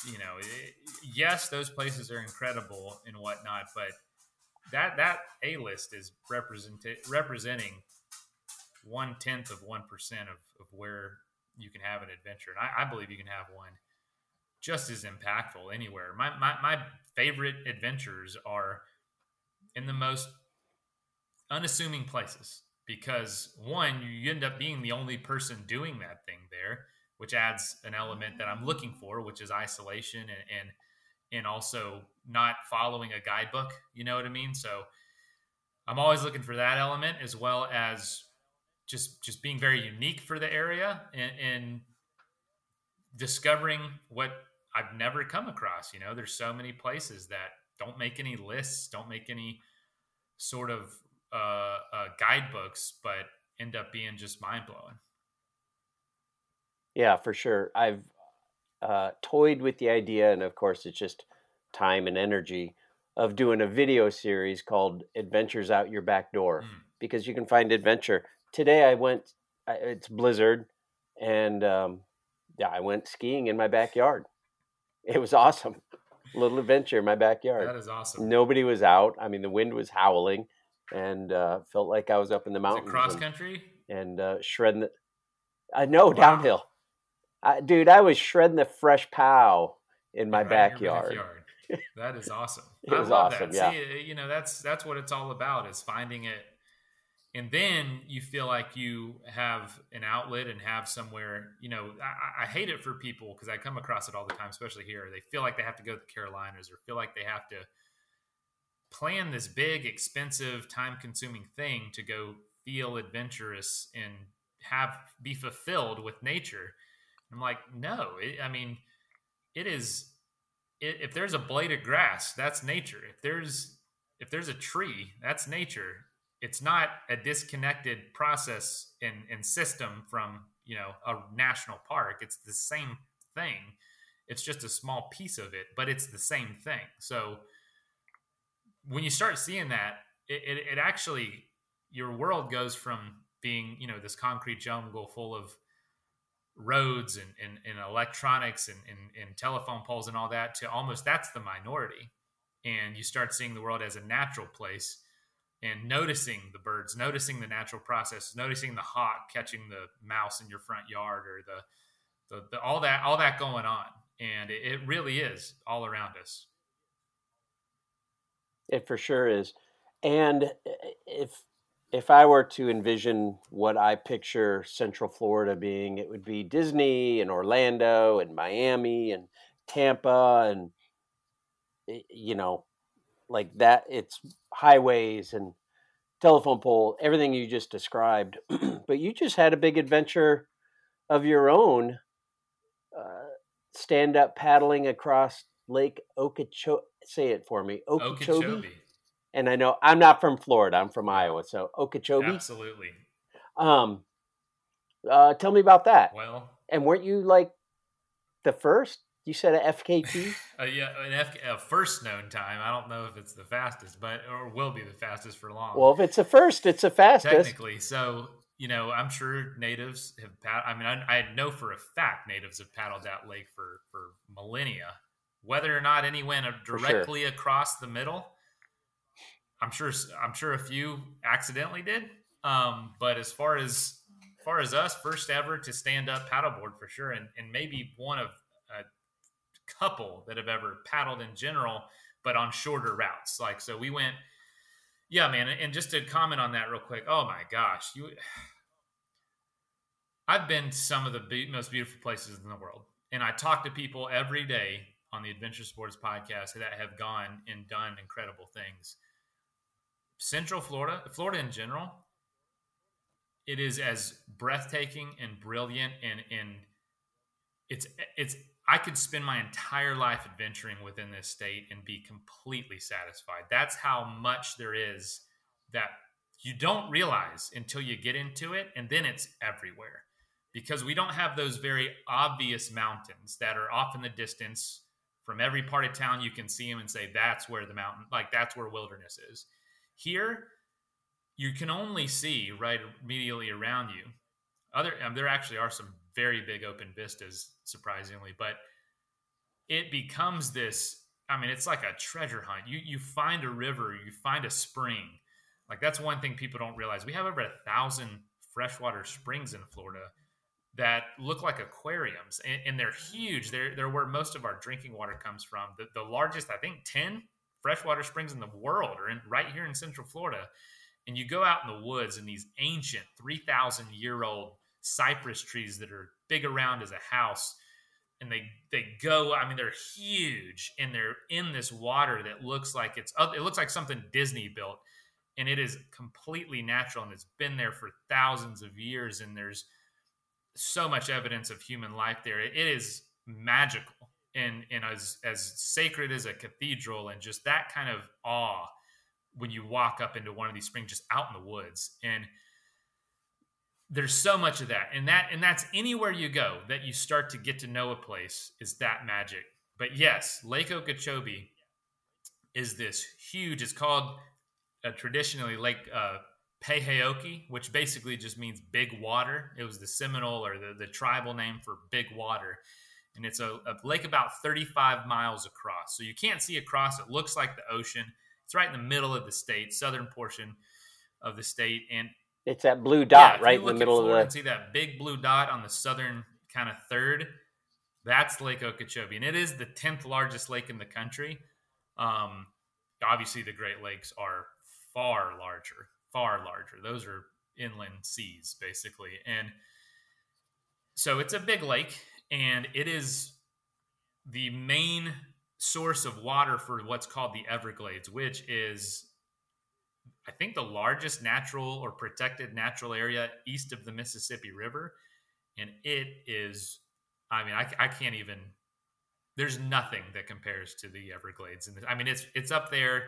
you know, it, yes, those places are incredible and whatnot, but that that A list is represent representing one tenth of one percent of, of where you can have an adventure, and I, I, believe you can have one just as impactful anywhere. My, my my favorite adventures are in the most unassuming places because one, you end up being the only person doing that thing there which adds an element that I'm looking for, which is isolation and and, and also not following a guidebook. You know what I mean? So I'm always looking for that element as well as just just being very unique for the area and, and discovering what I've never come across. You know, there's so many places that don't make any lists, don't make any sort of uh, uh, guidebooks, but end up being just mind blowing. Yeah, for sure. I've uh, toyed with the idea, and of course, it's just time and energy of doing a video series called Adventures Out Your Back Door mm. because you can find adventure. Today, I went, it's blizzard, and um, yeah, I went skiing in my backyard. It was awesome. little adventure in my backyard. That is awesome. Nobody was out. I mean, the wind was howling, and uh, felt like I was up in the mountains. cross country and, and uh, shredding. The, uh, no, wow. downhill. I, dude, I was shredding the fresh pow in my right backyard. Backyard. That is awesome. it was awesome. That. Yeah. See, eh, you know, that's that's what it's all about is finding it, and then you feel like you have an outlet and have somewhere. You know, I, I hate it for people because I come across it all the time, especially here. They feel like they have to go to the Carolinas or feel like they have to plan this big, expensive, time-consuming thing to go feel adventurous and have be fulfilled with nature I'm like, no. It, I mean, it is. It, if there's a blade of grass, that's nature. If there's if there's a tree, that's nature. It's not a disconnected process and, system from you know a national park. It's the same thing. It's just a small piece of it, but it's the same thing. So when you start seeing that, it, it, it actually your world goes from being you know this concrete jungle full of roads and, and, and electronics and, and, and telephone poles and all that to almost that's the minority. And you start seeing the world as a natural place and noticing the birds, noticing the natural process, noticing the hawk catching the mouse in your front yard or the, the, the all that all that going on. And it, it really is all around us. It for sure is. And eh, if if I were to envision what I picture Central Florida being, it would be Disney and Orlando and Miami and Tampa and you know, like that. It's highways and telephone pole, everything you just described. but you just had a big adventure of your own, uh, stand up paddling across Lake Okeechobee. Say it for me, Okeechobee. Okeechobee. And I know I'm not from Florida; I'm from Iowa. So Okeechobee. Absolutely. Um, uh, tell me about that. Well, and weren't you like the first? You said a FKT? uh, yeah, an F, a first known time. I don't know if it's the fastest, but or will be the fastest for long. Well, if it's a first, it's a fastest. Technically, so you know, I'm sure natives have. Pad- I mean, I, I know for a fact natives have paddled that lake for for millennia. Whether or not any went directly sure. across the middle, I'm sure. I'm sure a few accidentally did. Um, but as far as, as far as us, first ever to stand up paddleboard for sure, and and maybe one of a couple that have ever paddled in general, but on shorter routes. Like, so we went, yeah, man. And just to comment on that real quick. Oh my gosh, you, I've been to some of the be- most beautiful places in the world, and I talk to people every day on the Adventure Sports podcast that have gone and done incredible things. Central Florida, Florida in general, it is as breathtaking and brilliant and and it's it's I could spend my entire life adventuring within this state and be completely satisfied. That's how much there is that you don't realize until you get into it, and then it's everywhere. Because we don't have those very obvious mountains that are off in the distance from every part of town. You can see them and say, that's where the mountain, like that's where wilderness is. Here, you can only see right immediately around you. Other, um, there actually are some very big open vistas, surprisingly. But it becomes this. I mean, it's like a treasure hunt. You you find a river, you find a spring. Like that's one thing people don't realize. We have over a thousand freshwater springs in Florida that look like aquariums, and, and they're huge. They're they're where most of our drinking water comes from. The, the largest, I think, ten freshwater springs in the world are in right here in Central Florida. And you go out in the woods and these ancient, three thousand year old cypress trees that are big around as a house and they they go i mean they're huge and they're in this water that looks like it's it looks like something disney built and it is completely natural and it's been there for thousands of years and there's so much evidence of human life there it is magical and and as as sacred as a cathedral and just that kind of awe when you walk up into one of these springs just out in the woods and there's so much of that and that and that's anywhere you go that you start to get to know a place is that magic but yes lake okeechobee is this huge it's called uh, traditionally lake uh, Pehaoke, which basically just means big water. It was the Seminole or the, the tribal name for big water. And it's a, a, lake about 35 miles across. So you can't see across. It looks like the ocean. It's right in the middle of the state, southern portion of the state. And it's that blue dot yeah, right in the middle of the. And see that big blue dot on the southern kind of third. That's Lake Okeechobee, and it is the tenth largest lake in the country. Um, obviously, the Great Lakes are far larger, far larger. Those are inland seas, basically, and so it's a big lake, and it is the main source of water for what's called the Everglades, which is I think the largest natural or protected natural area east of the Mississippi River. And it is, I mean, I, I can't even, there's nothing that compares to the Everglades. And I mean, it's, it's up there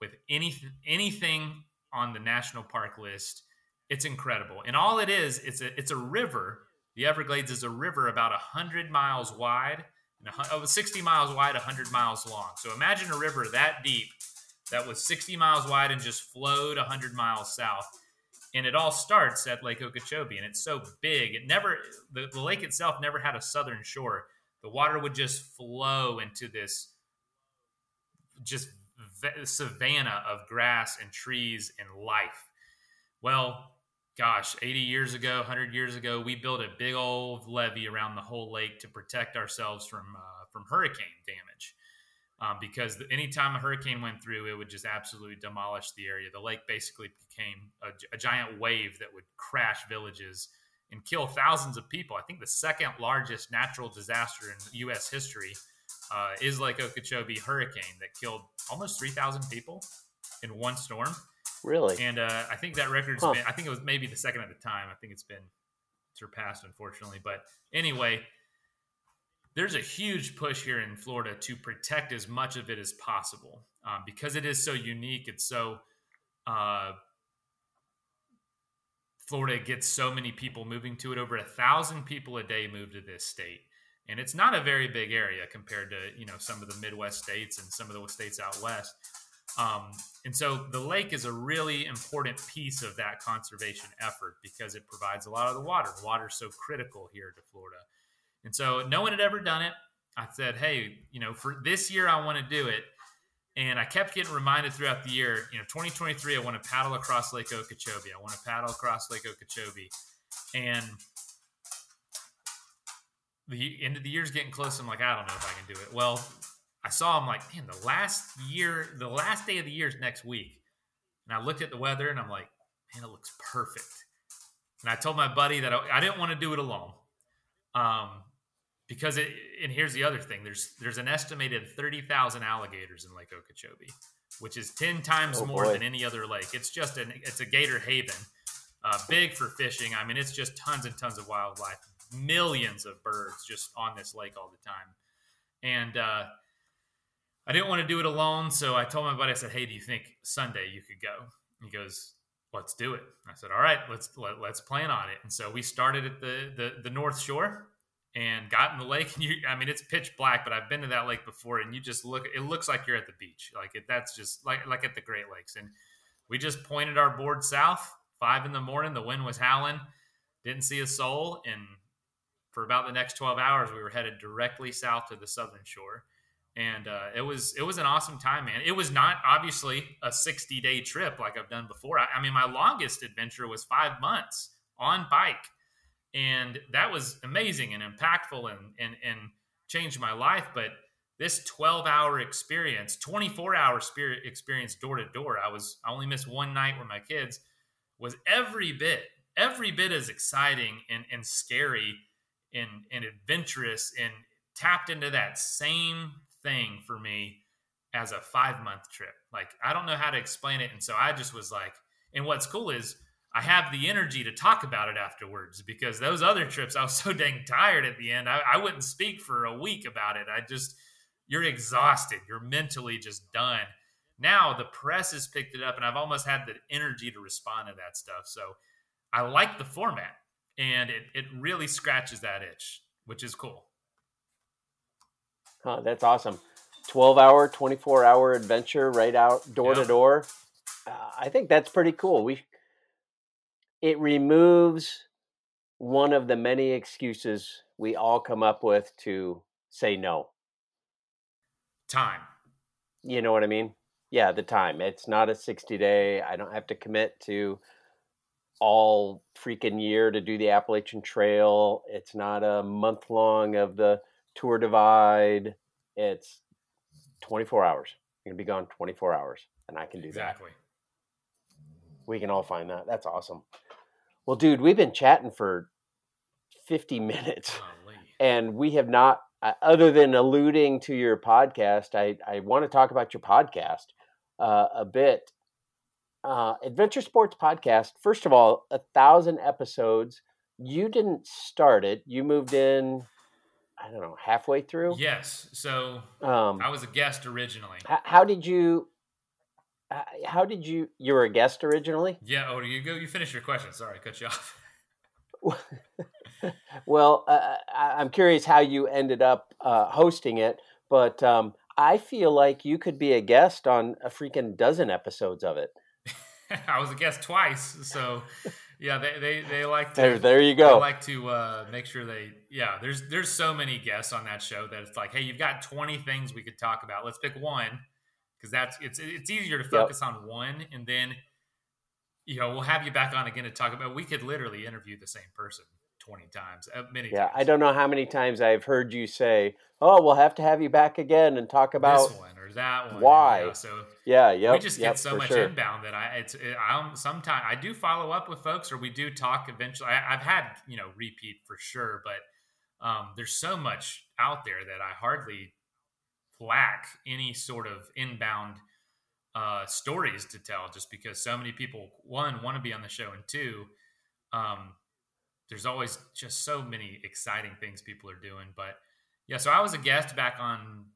with anything, anything on the national park list. It's incredible. And all it is, it's a, it's a river. The Everglades is a river about 100 miles wide and a, 60 miles wide, 100 miles long. So imagine a river that deep that was 60 miles wide and just flowed 100 miles south. And it all starts at Lake Okeechobee, and it's so big. It never, the, the lake itself never had a southern shore. The water would just flow into this just savanna of grass and trees and life. Well, gosh, 80 years ago, 100 years ago, we built a big old levee around the whole lake to protect ourselves from uh, from hurricane damage. um, because the, anytime a hurricane went through, it would just absolutely demolish the area. The lake basically became a, a giant wave that would crash villages and kill thousands of people. I think the second largest natural disaster in U.S. history uh, is Lake Okeechobee hurricane that killed almost 3,000 people in one storm. Really? And uh, I think that record's huh. been, I think it was maybe the second at the time. I think it's been surpassed, unfortunately. But anyway, there's a huge push here in Florida to protect as much of it as possible um, because it is so unique. It's so uh, Florida gets so many people moving to it. Over a thousand people a day move to this state, and it's not a very big area compared to you know some of the Midwest states and some of the states out west. Um, and so the lake is a really important piece of that conservation effort because it provides a lot of the water. Water is so critical here to Florida. And so no one had ever done it. I said, hey, you know, for this year, I want to do it. And I kept getting reminded throughout the year, you know, 2023, I want to paddle across Lake Okeechobee. I want to paddle across Lake Okeechobee. And the end of the year is getting close. I'm like, I don't know if I can do it. Well, I saw him like, man, the last year, the last day of the year is next week. And I looked at the weather and I'm like, man, it looks perfect. And I told my buddy that I, I didn't want to do it alone. Um, because it and here's the other thing there's there's an estimated 30,000 alligators in Lake Okeechobee which is 10 times oh, more boy. than any other lake it's just an it's a gator haven uh, big for fishing I mean it's just tons and tons of wildlife millions of birds just on this lake all the time and uh, I didn't want to do it alone so I told my buddy I said hey do you think Sunday you could go? He goes let's do it. I said all right let's let, us let us plan on it. And so we started at the the, the North Shore and got in the lake. And you i mean it's pitch black but i've been to that lake before and you just look it looks like you're at the beach. Like it, that's just like like at the great lakes. And we just pointed our board south five in the morning the wind was howling didn't see a soul and for about the next 12 hours we were headed directly south to the southern shore and uh, it was it was an awesome time man. It was not obviously a 60 day trip like i've done before. I, I mean my longest adventure was five months on bike. And that was amazing and impactful and and and changed my life. But this 12 hour experience 24 hour spirit experience door to door i was i only missed one night with my kids was every bit every bit as exciting and and scary and and adventurous and tapped into that same thing for me as a five month trip like i don't know how to explain it and so i just was like and what's cool is I have the energy to talk about it afterwards because those other trips, I was so dang tired at the end. I, I wouldn't speak for a week about it. I just, you're exhausted. You're mentally just done. Now the press has picked it up, and I've almost had the energy to respond to that stuff. So I like the format, and it, it really scratches that itch, which is cool. Huh, that's awesome. 12 hour, 24 hour adventure right out door to door. Uh, I think that's pretty cool. We it removes one of the many excuses we all come up with to say no. Time. You know what I mean? Yeah, the time. It's not a 60 day. I don't have to commit to all freaking year to do the Appalachian Trail. It's not a month long of the Tour Divide. It's 24 hours. You're going to be gone 24 hours, and I can do exactly. that. We can all find that. That's awesome. Well, dude, we've been chatting for 50 minutes and we have not, uh, other than alluding to your podcast, I, I want to talk about your podcast uh, a bit. Uh, Adventure Sports Podcast, first of all, a thousand episodes. You didn't start it, you moved in, I don't know, halfway through? Yes. So um, I was a guest originally. How, how did you uh, how did you? You were a guest originally. Yeah. Oh, you go. You finish your question. Sorry, I cut you off. well, uh, I'm curious how you ended up uh, hosting it, but um, I feel like you could be a guest on a freaking dozen episodes of it. I was a guest twice, so yeah, they, they, they like to. There, there you go. They like to uh, make sure they yeah. There's there's so many guests on that show that it's like, hey, you've got 20 things we could talk about. Let's pick one because that's it's it's easier to focus yep. on one and then you know we'll have you back on again to talk about we could literally interview the same person 20 times, uh, many yeah, times. I don't know how many times I've heard you say, "Oh, we'll have to have you back again and talk about this one that one." why. you know, so yeah, yeah. we just yep, get so much sure. inbound that I it's it, I'm sometimes I do follow up with folks or we do talk eventually. I, I've had you know repeat for sure, but um, there's so much out there that I hardly lack any sort of inbound uh, stories to tell, just because so many people one want to be on the show and two. Um, there's always just so many exciting things people are doing. But yeah, so I was a guest back on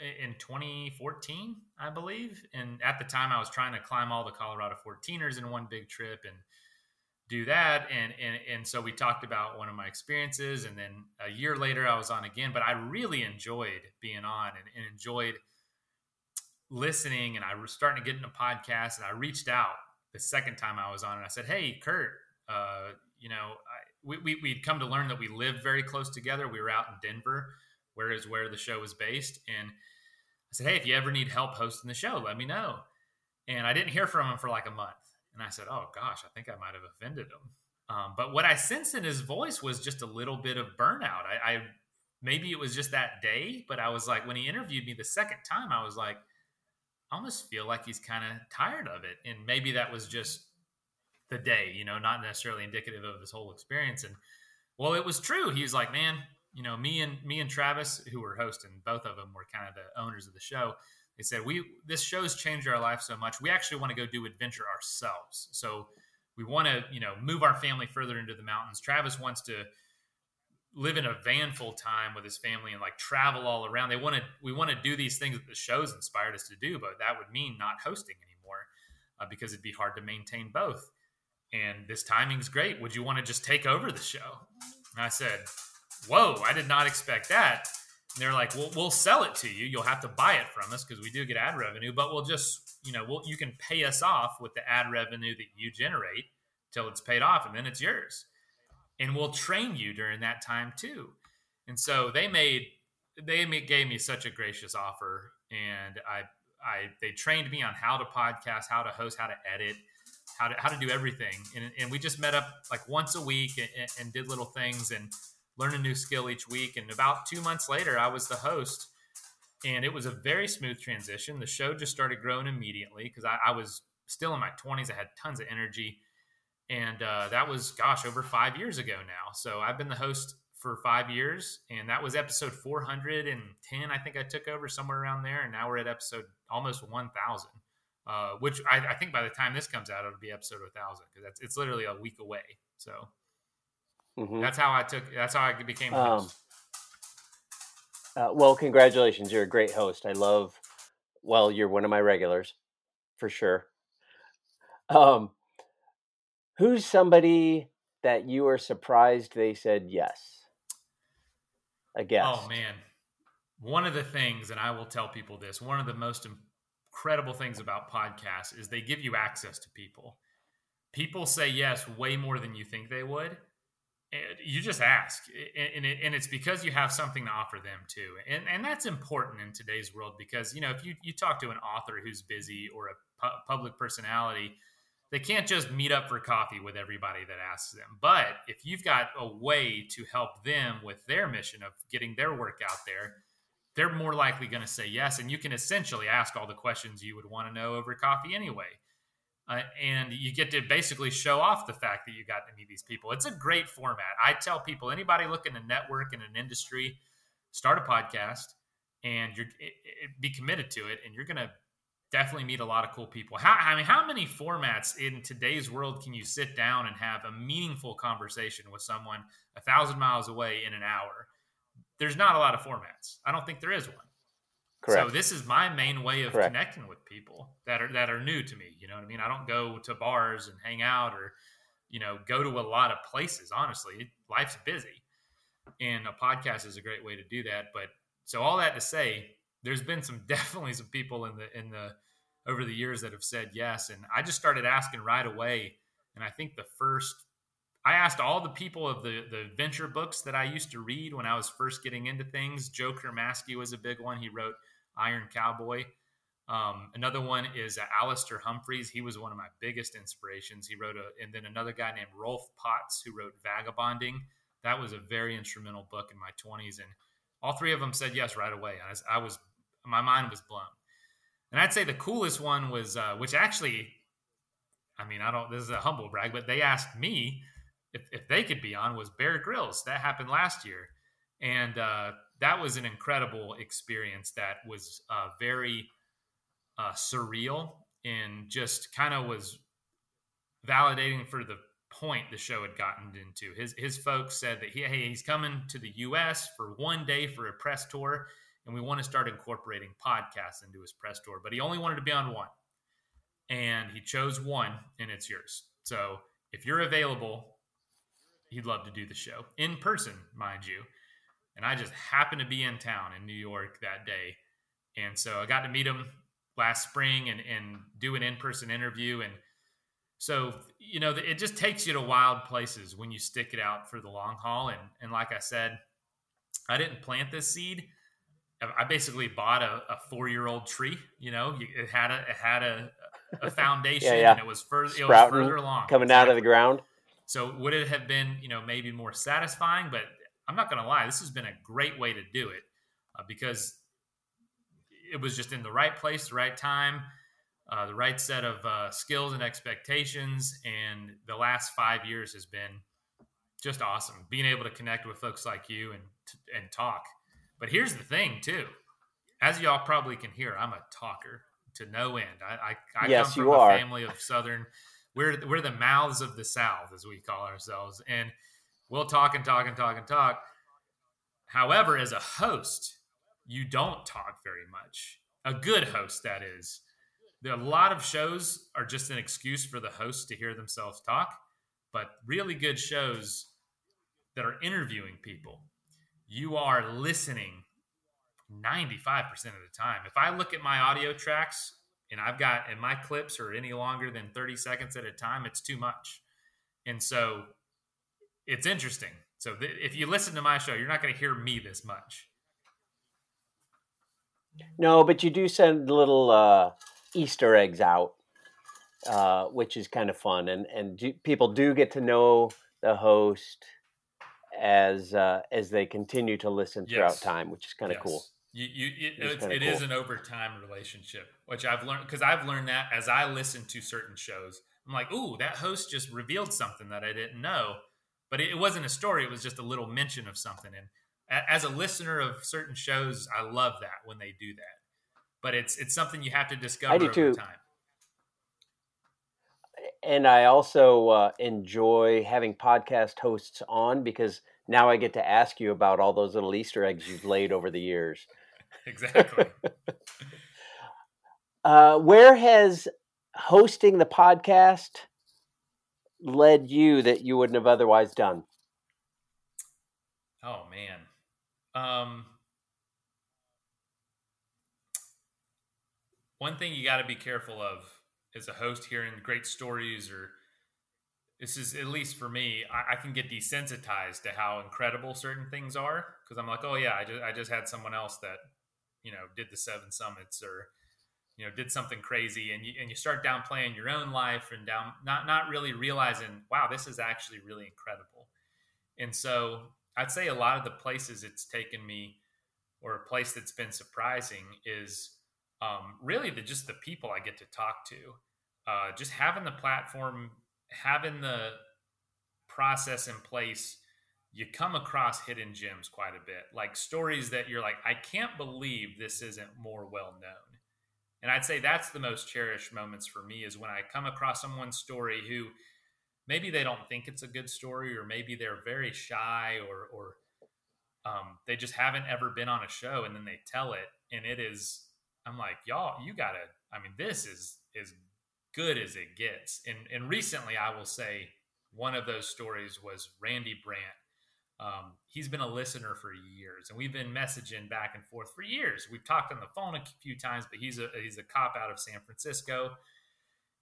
in 2014, I believe. And at the time, I was trying to climb all the Colorado 14ers in one big trip and do that. And, and, and so we talked about one of my experiences. And then a year later, I was on again. But I really enjoyed being on and, and enjoyed listening. And I was starting to get into podcasts. And I reached out the second time I was on and I said, Hey, Kurt, uh, you know, I, we, we, we'd come to learn that we lived very close together. We were out in Denver, where is where the show was based. And I said, Hey, if you ever need help hosting the show, let me know. And I didn't hear from him for like a month. And I said, Oh gosh, I think I might have offended him. Um, but what I sensed in his voice was just a little bit of burnout. I, I maybe it was just that day, but I was like, when he interviewed me the second time, I was like, I almost feel like he's kind of tired of it. And maybe that was just the day, you know, not necessarily indicative of his whole experience. And well, it was true. He was like, man, you know, me and me and Travis, who were hosting, both of them were kind of the owners of the show. They said, we this show's changed our life so much. We actually want to go do adventure ourselves. So we want to, you know, move our family further into the mountains. Travis wants to live in a van full time with his family and like travel all around. They want to, we want to do these things that the show's inspired us to do, but that would mean not hosting anymore uh, because it'd be hard to maintain both. And this timing's great. Would you want to just take over the show? And I said, Whoa, I did not expect that. And they're like, well, we'll sell it to you. You'll have to buy it from us because we do get ad revenue, but we'll just, you know, we'll, you can pay us off with the ad revenue that you generate till it's paid off and then it's yours. And we'll train you during that time too. And so they made, they gave me such a gracious offer and I, I, they trained me on how to podcast, how to host, how to edit, how to, how to do everything. And, and we just met up like once a week and, and did little things and, learn a new skill each week. And about two months later, I was the host. And it was a very smooth transition. The show just started growing immediately because I, I, was still in my 20s. I had tons of energy. And uh, that was, gosh, over five years ago now. So I've been the host for five years. And that was episode 410. I think I took over somewhere around there. And now we're at episode almost 1,000. Uh, which I, I, think by the time this comes out, it'll be episode 1000 because it's literally a week away. So Mm-hmm. That's how I took. That's how I became a um. Uh, well, congratulations! You're a great host. I love. Well, you're one of my regulars, for sure. Um, who's somebody that you are surprised they said yes? I guess. Oh man, one of the things, and I will tell people this: one of the most incredible things about podcasts is they give you access to people. People say yes way more than you think they would you just ask and, it's because you have something to offer them too. And, and that's important in today's world because you know if you, you talk to an author who's busy or a pu- public personality they can't just meet up for coffee with everybody that asks them. But if you've got a way to help them with their mission of getting their work out there they're more likely going to say yes. And you can essentially ask all the questions you would want to know over coffee anyway uh, and you get to basically show off the fact that you got to meet these people. It's a great format. I tell people, anybody looking to network in an industry, start a podcast, and you're it, it, be committed to it, and you're going to definitely meet a lot of cool people. How I mean, how many formats in today's world can you sit down and have a meaningful conversation with someone a thousand miles away in an hour? There's not a lot of formats. I don't think there is one. Correct. So this is my main way of Correct. connecting with people that are that are new to me. You know what I mean? I don't go to bars and hang out or, you know, go to a lot of places. Honestly, life's busy, and a podcast is a great way to do that. But so all that to say, there's been some definitely some people in the in the over the years that have said yes, and I just started asking right away. And I think the first I asked all the people of the the venture books that I used to read when I was first getting into things. Joe Kurmaskie was a big one. He wrote Iron Cowboy. Um, another one is uh, Alastair Humphreys. He was one of my biggest inspirations. He wrote a, and then another guy named Rolf Potts who wrote Vagabonding. that was a very instrumental book in my 20s. And all three of them said yes right away. I was, I was my mind was blown. And I'd say the coolest one was, uh, which actually, I mean, I don't, this is a humble brag, but they asked me if, if they could be on was Bear Grylls. That happened last year. And uh, that was an incredible experience that was uh, very uh, surreal and just kind of was validating for the point the show had gotten into. His his folks said that he hey he's coming to the U.S. for one day for a press tour, and we want to start incorporating podcasts into his press tour. But he only wanted to be on one, and he chose one, and it's yours. So if you're available, he'd love to do the show in person, mind you. And I just happened to be in town in New York that day, and so I got to meet him last spring and and do an in person interview and so, you know, it just takes you to wild places when you stick it out for the long haul. And, and like I said, I didn't plant this seed. I basically bought a, a four year old tree. You know, it had a it had a, a foundation, yeah, yeah. and it was further it was further along, coming exactly. out of the ground. So would it have been you know maybe more satisfying? But I'm not going to lie, this has been a great way to do it uh, because it was just in the right place, the right time uh, the right set of uh, skills and expectations. And the last five years has been just awesome. Being able to connect with folks like you and and talk. But here's the thing, too. As y'all probably can hear, I'm a talker to no end. I, I, I yes, come from a are. family of Southern. We're we're the mouths of the South, as we call ourselves, and we'll talk and talk and talk and talk. However, as a host, you don't talk very much. A good host, that is a lot of shows are just an excuse for the host to hear themselves talk, but really good shows that are interviewing people, you are listening 95% of the time. If I look at my audio tracks and I've got, and my clips are any longer than 30 seconds at a time, it's too much. And so it's interesting. So th- if you listen to my show, you're not going to hear me this much. No, but you do send little uh, Easter eggs out, uh, which is kind of fun, and and do, people do get to know the host as uh, as they continue to listen throughout yes. time, which is kind of yes. cool. You, you, it, it's, it cool. is an overtime relationship, which I've learned because I've learned that as I listen to certain shows. I'm like, ooh, that host just revealed something that I didn't know, but it, it wasn't a story; it was just a little mention of something. And as a listener of certain shows, I love that when they do that but it's it's something you have to discover I do too. time. And I also uh, enjoy having podcast hosts on because now I get to ask you about all those little Easter eggs you've laid over the years. exactly. uh, where has hosting the podcast led you that you wouldn't have otherwise done? Oh man. Um, one thing you got to be careful of as a host hearing great stories or this is at least for me I, I, can get desensitized to how incredible certain things are because i'm like oh yeah I just, I just had someone else that you know did the seven summits or you know did something crazy and you, and you start downplaying your own life and down not not really realizing wow this is actually really incredible and so i'd say a lot of the places it's taken me or a place that's been surprising is um, really the just the people I get to talk to, uh, just having the platform, having the process in place, you come across hidden gems quite a bit, like stories that you're like, I can't believe this isn't more well known. And I'd say that's the most cherished moments for me is when I come across someone's story who maybe they don't think it's a good story, or maybe they're very shy, or or um, they just haven't ever been on a show, and then they tell it, and it is I'm like, y'all, you gotta. I mean, this is as good as it gets. And and recently, I will say one of those stories was Randy Brandt. Um, he's been a listener for years, and we've been messaging back and forth for years. We've talked on the phone a few times, but he's a he's a cop out of San Francisco,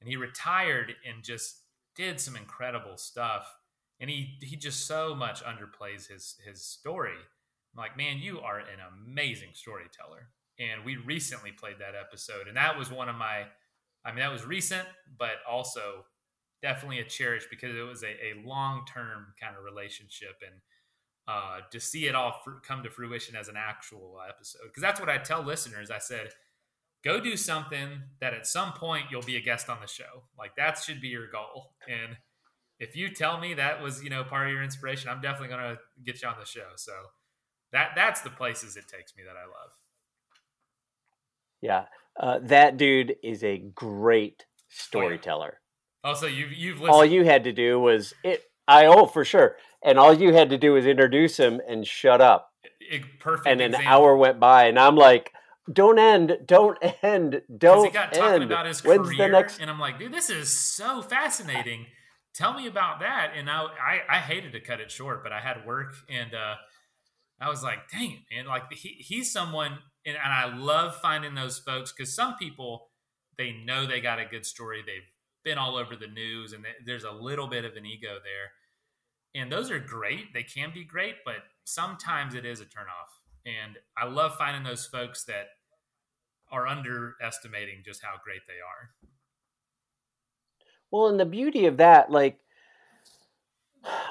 and he retired and just did some incredible stuff. And he he just so much underplays his his story. I'm like, man, you are an amazing storyteller and we recently played that episode, and that was one of my. I mean, that was recent, but also definitely a cherish because it was a, a long term kind of relationship, and uh, to see it all fr- come to fruition as an actual episode. Because that's what I tell listeners. I said, go do something that at some point you'll be a guest on the show. Like that should be your goal. And if you tell me that was you know part of your inspiration, I'm definitely going to get you on the show. So that that's the places it takes me that I love. Yeah, uh, that dude is a great storyteller. Oh, so you've you've all you had to do was it. I oh for sure, and all you had to do was introduce him and shut up. It, perfect. And an example. hour went by, and I'm like, "Don't end! Don't end! Don't he got talking about his When's career, the next... and I'm like, "Dude, this is so fascinating. Tell me about that." And I, I, I hated to cut it short, but I had work, and uh, I was like, "Dang it, man!" Like he, he's someone, and, and I love finding those folks because some people they know they got a good story. They've been all over the news, and there's a little bit of an ego there. And those are great. They can be great, but sometimes it is a turnoff. And I love finding those folks that are underestimating just how great they are. Well, and the beauty of that, like,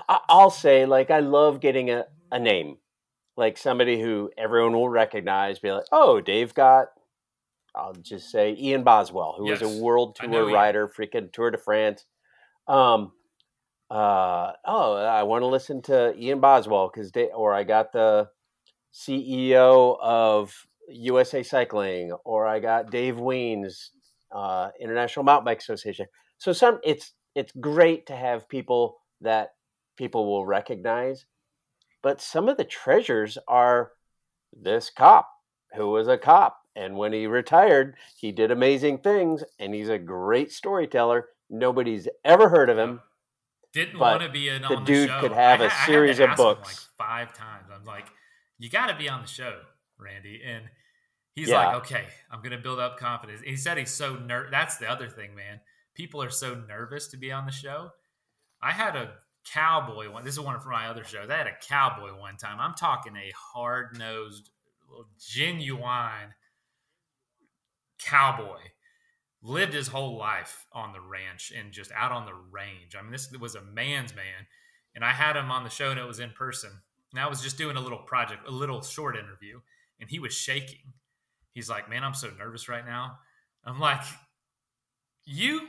I'll say, like, I love getting a, a name, like somebody who everyone will recognize, be like, oh, Dave got I'll just say Ian Boswell, who yes. was a world tour rider, freaking Tour de France. Um, uh, oh, I want to listen to Ian Boswell because, or I got the CEO of USA Cycling, or I got Dave Wiens, uh, International Mountain Bike Association. So some, it's it's great to have people that people will recognize, but some of the treasures are this cop who was a cop and when he retired, he did amazing things, and he's a great storyteller. Nobody's ever heard of him. Didn't want to be in the on dude the show. could have I, a series of books. like five times. I'm like, you got to be on the show, Randy. And he's yeah. like, okay, I'm going to build up confidence. He said he's so nervous. That's the other thing, man. People are so nervous to be on the show. I had a cowboy one. This is one from my other shows. I had a cowboy one time. I'm talking a hard nosed, genuine cowboy lived his whole life on the ranch and just out on the range. I mean, this was a man's man. And I had him on the show and it was in person. And I was just doing a little project, a little short interview, and he was shaking. He's like, Man, I'm so nervous right now. I'm like, You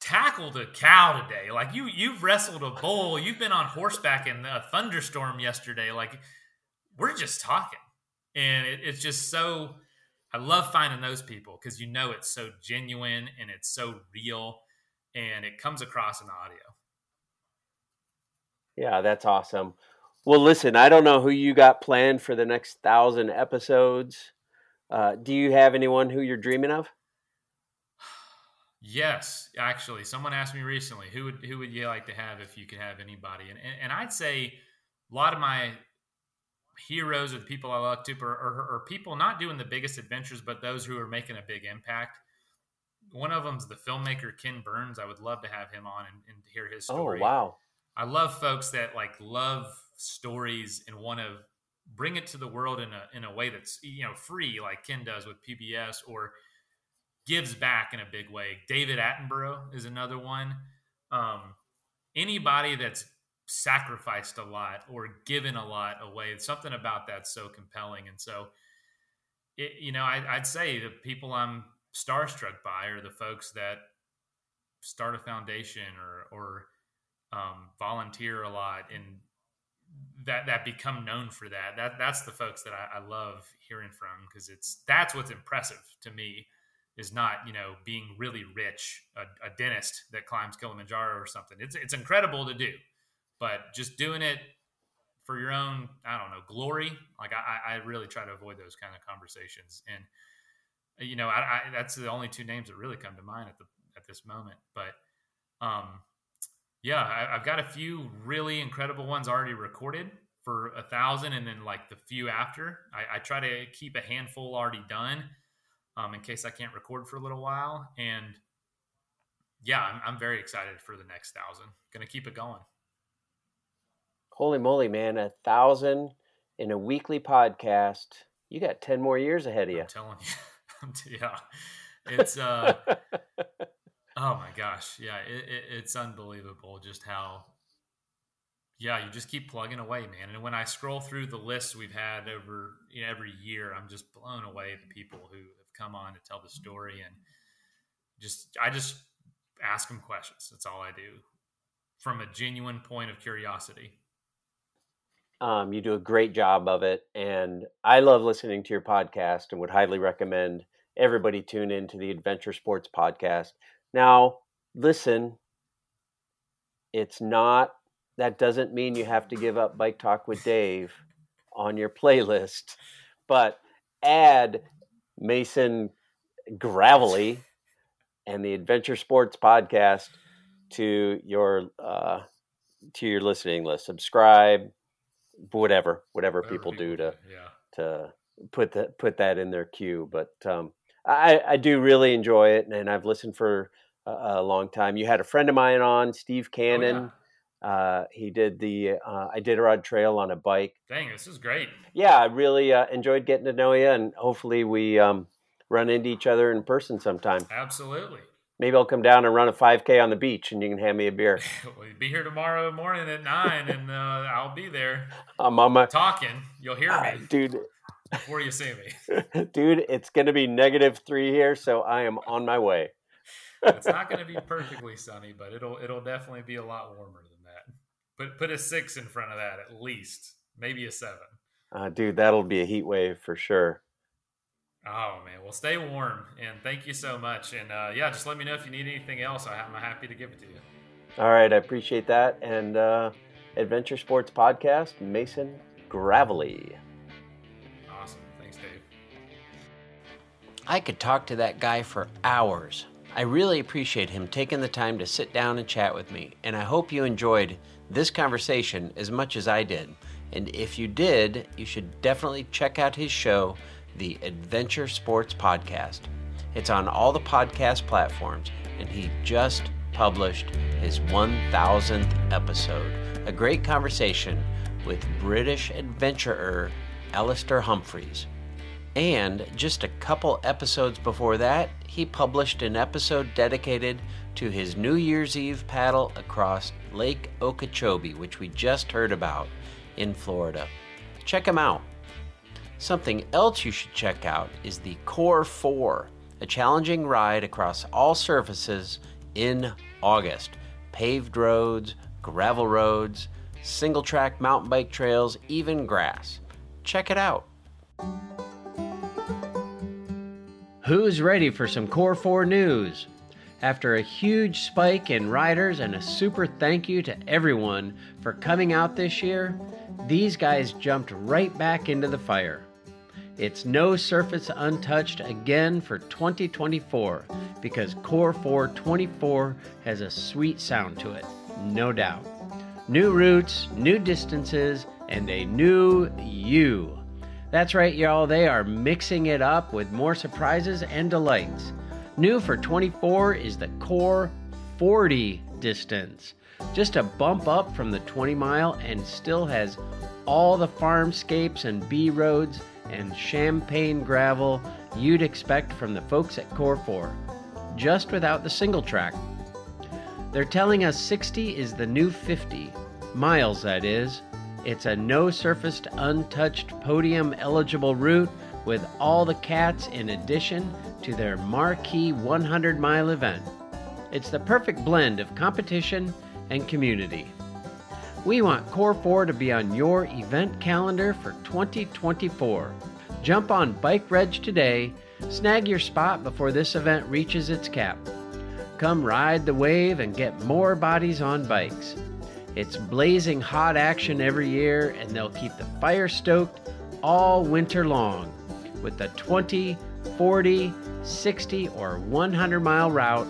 tackled a cow today. Like you you've wrestled a bull. You've been on horseback in a thunderstorm yesterday. Like we're just talking. And it, it's just so I love finding those people because you know it's so genuine and it's so real and it comes across in audio. Yeah, that's awesome. Well, listen, I don't know who you got planned for the next thousand episodes. Uh, do you have anyone who you're dreaming of? Yes, actually, someone asked me recently who would who would you like to have if you could have anybody, and and, and I'd say a lot of my heroes or the people I look to, or, or, or, people not doing the biggest adventures, but those who are making a big impact. One of them's the filmmaker Ken Burns. I would love to have him on and, and hear his oh, story. Oh wow! I love folks that like love stories and want to bring it to the world in a in a way that's you know free, like Ken does with PBS, or gives back in a big way. David Attenborough is another one. Um, anybody that's sacrificed a lot or given a lot away. Something about that's so compelling. And so, it, you know, I, would say the people I'm starstruck by are the folks that start a foundation or, or um, volunteer a lot and that, that become known for that. That that's the folks that I, I love hearing from because it's that's what's impressive to me is not you know being really rich a, a, dentist that climbs Kilimanjaro or something. It's it's incredible to do, but just doing it for your own, I don't know, glory. Like I, I really try to avoid those kind of conversations. And you know, I, I, that's the only two names that really come to mind at the at this moment. But um, yeah, I, have got a few really incredible ones already recorded for a thousand, and then like the few after. I, I try to keep a handful already done, um, in case I can't record for a little while. And yeah, I'm, I'm very excited for the next thousand. To keep it going holy moly, man, a thousand in a weekly podcast. You got 10 more years ahead of you. I'm telling you. yeah. It's, uh, oh my gosh. Yeah. It, it, it's unbelievable just how Yeah, you just keep plugging away, man. And when I scroll through the list we've had over you know, every year, I'm just blown away the people who have come on to tell the story and just I just ask them questions. That's all I do from a genuine point of curiosity. Um, you do a great job of it, and I love listening to your podcast and would highly recommend everybody tune into the Adventure Sports podcast. Now, listen, it's not that doesn't mean you have to give up Bike Talk with Dave on your playlist, but add Mason Gravley and the Adventure Sports podcast to your uh, to your listening list. Subscribe, whatever, whatever, whatever people, people, do to yeah. to put that put that in their queue. But um, I, I do really enjoy it, and I've listened for a, a, long time. You had a friend of mine on, Steve Cannon. Oh, yeah. Uh, he did the uh, Iditarod Trail on a bike. Dang, this is great. Yeah, I really uh, enjoyed getting to know you, and hopefully we um, run into each other in person sometime. Absolutely. Maybe I'll come down and run a 5K on the beach, and you can hand me a beer. we'll be here tomorrow morning at nine, and uh, I'll be there. I'm on my talking. You'll hear me, dude. Before you see me, dude, it's going to be negative three here, so I am on my way. it's not going to be perfectly sunny, but it'll it'll definitely be a lot warmer than that. Put put a six in front of that at least, maybe a seven. Uh, dude, that'll be a heat wave for sure. Oh man, well, stay warm and thank you so much. And uh, yeah, just let me know if you need anything else. I'm happy to give it to you. All right, I appreciate that. And uh, Adventure Sports Podcast, Mason Gravley. Awesome, thanks, Dave. I could talk to that guy for hours. I really appreciate him taking the time to sit down and chat with me, and I hope you enjoyed this conversation as much as I did. And if you did, you should definitely check out his show the Adventure Sports Podcast. It's on all the podcast platforms, and he just published his 1000th episode. A great conversation with British adventurer Alastair Humphreys. And just a couple episodes before that, he published an episode dedicated to his New Year's Eve paddle across Lake Okeechobee, which we just heard about in Florida. Check him out. Something else you should check out is the Core 4, a challenging ride across all surfaces in August. Paved roads, gravel roads, single track mountain bike trails, even grass. Check it out. Who's ready for some Core 4 news? After a huge spike in riders and a super thank you to everyone for coming out this year, these guys jumped right back into the fire. It's no surface untouched again for 2024 because Core 424 has a sweet sound to it, no doubt. New routes, new distances, and a new you. That's right, y'all, they are mixing it up with more surprises and delights. New for 24 is the Core 40 distance. Just a bump up from the 20 mile and still has all the farmscapes and B roads and champagne gravel you'd expect from the folks at Core 4, just without the single track. They're telling us 60 is the new 50, miles that is. It's a no surfaced, untouched, podium eligible route with all the cats in addition to their marquee 100 mile event. It's the perfect blend of competition and community. We want Core 4 to be on your event calendar for 2024. Jump on Bike Reg today, snag your spot before this event reaches its cap. Come ride the wave and get more bodies on bikes. It's blazing hot action every year, and they'll keep the fire stoked all winter long with the 20, 40, 60, or 100 mile route.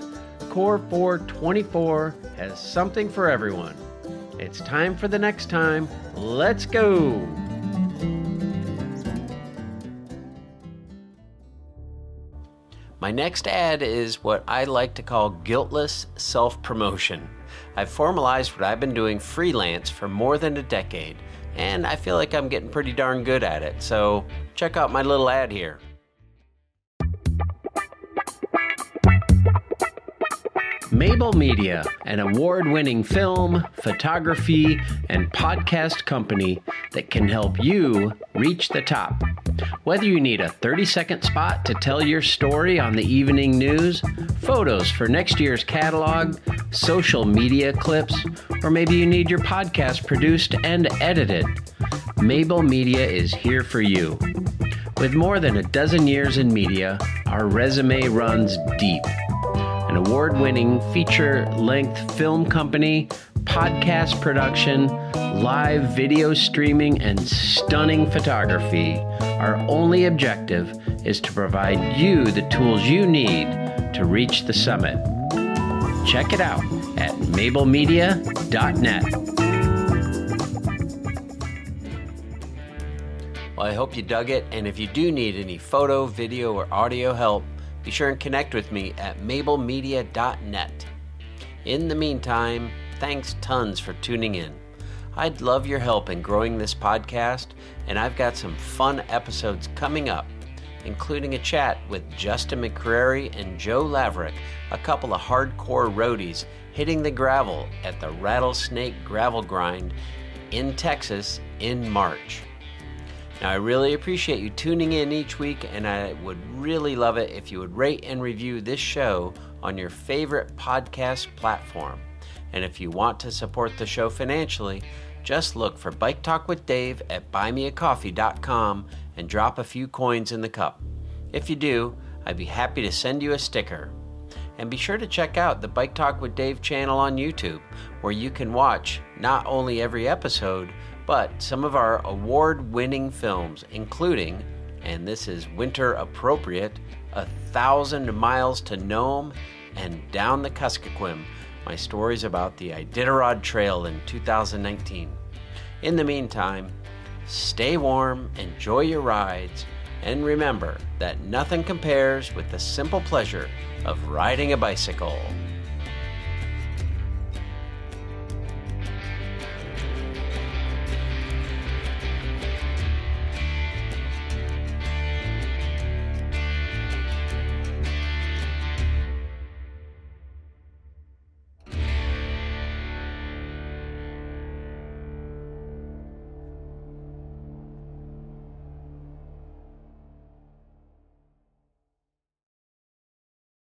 Core 424 has something for everyone. It's time for the next time. Let's go! My next ad is what I like to call guiltless self promotion. I've formalized what I've been doing freelance for more than a decade, and I feel like I'm getting pretty darn good at it. So check out my little ad here. Mable Media, an award winning film, photography, and podcast company that can help you reach the top. Whether you need a 30 second spot to tell your story on the evening news, photos for next year's catalog, social media clips, or maybe you need your podcast produced and edited, Mable Media is here for you. With more than a dozen years in media, our resume runs deep an award winning feature length film company, podcast production, live video streaming, and stunning photography. Our only objective is to provide you the tools you need to reach the summit. Check it out at mablemedia.net. Well, I hope you dug it, and if you do need any photo, video, or audio help, be sure and connect with me at mablemedia.net. In the meantime, thanks tons for tuning in. I'd love your help in growing this podcast, and I've got some fun episodes coming up, including a chat with Justin McCrary and Joe Laverick, a couple of hardcore roadies hitting the gravel at the Rattlesnake Gravel Grind in Texas in March. Now, I really appreciate you tuning in each week, and I would really love it if you would rate and review this show on your favorite podcast platform. And if you want to support the show financially, just look for Bike Talk with Dave at buymeacoffee.com and drop a few coins in the cup. If you do, I'd be happy to send you a sticker. And be sure to check out the Bike Talk with Dave channel on YouTube, where you can watch not only every episode, but some of our award winning films, including, and this is winter appropriate, A Thousand Miles to Nome and Down the Kuskokwim, my stories about the Iditarod Trail in 2019. In the meantime, stay warm, enjoy your rides, and remember that nothing compares with the simple pleasure of riding a bicycle.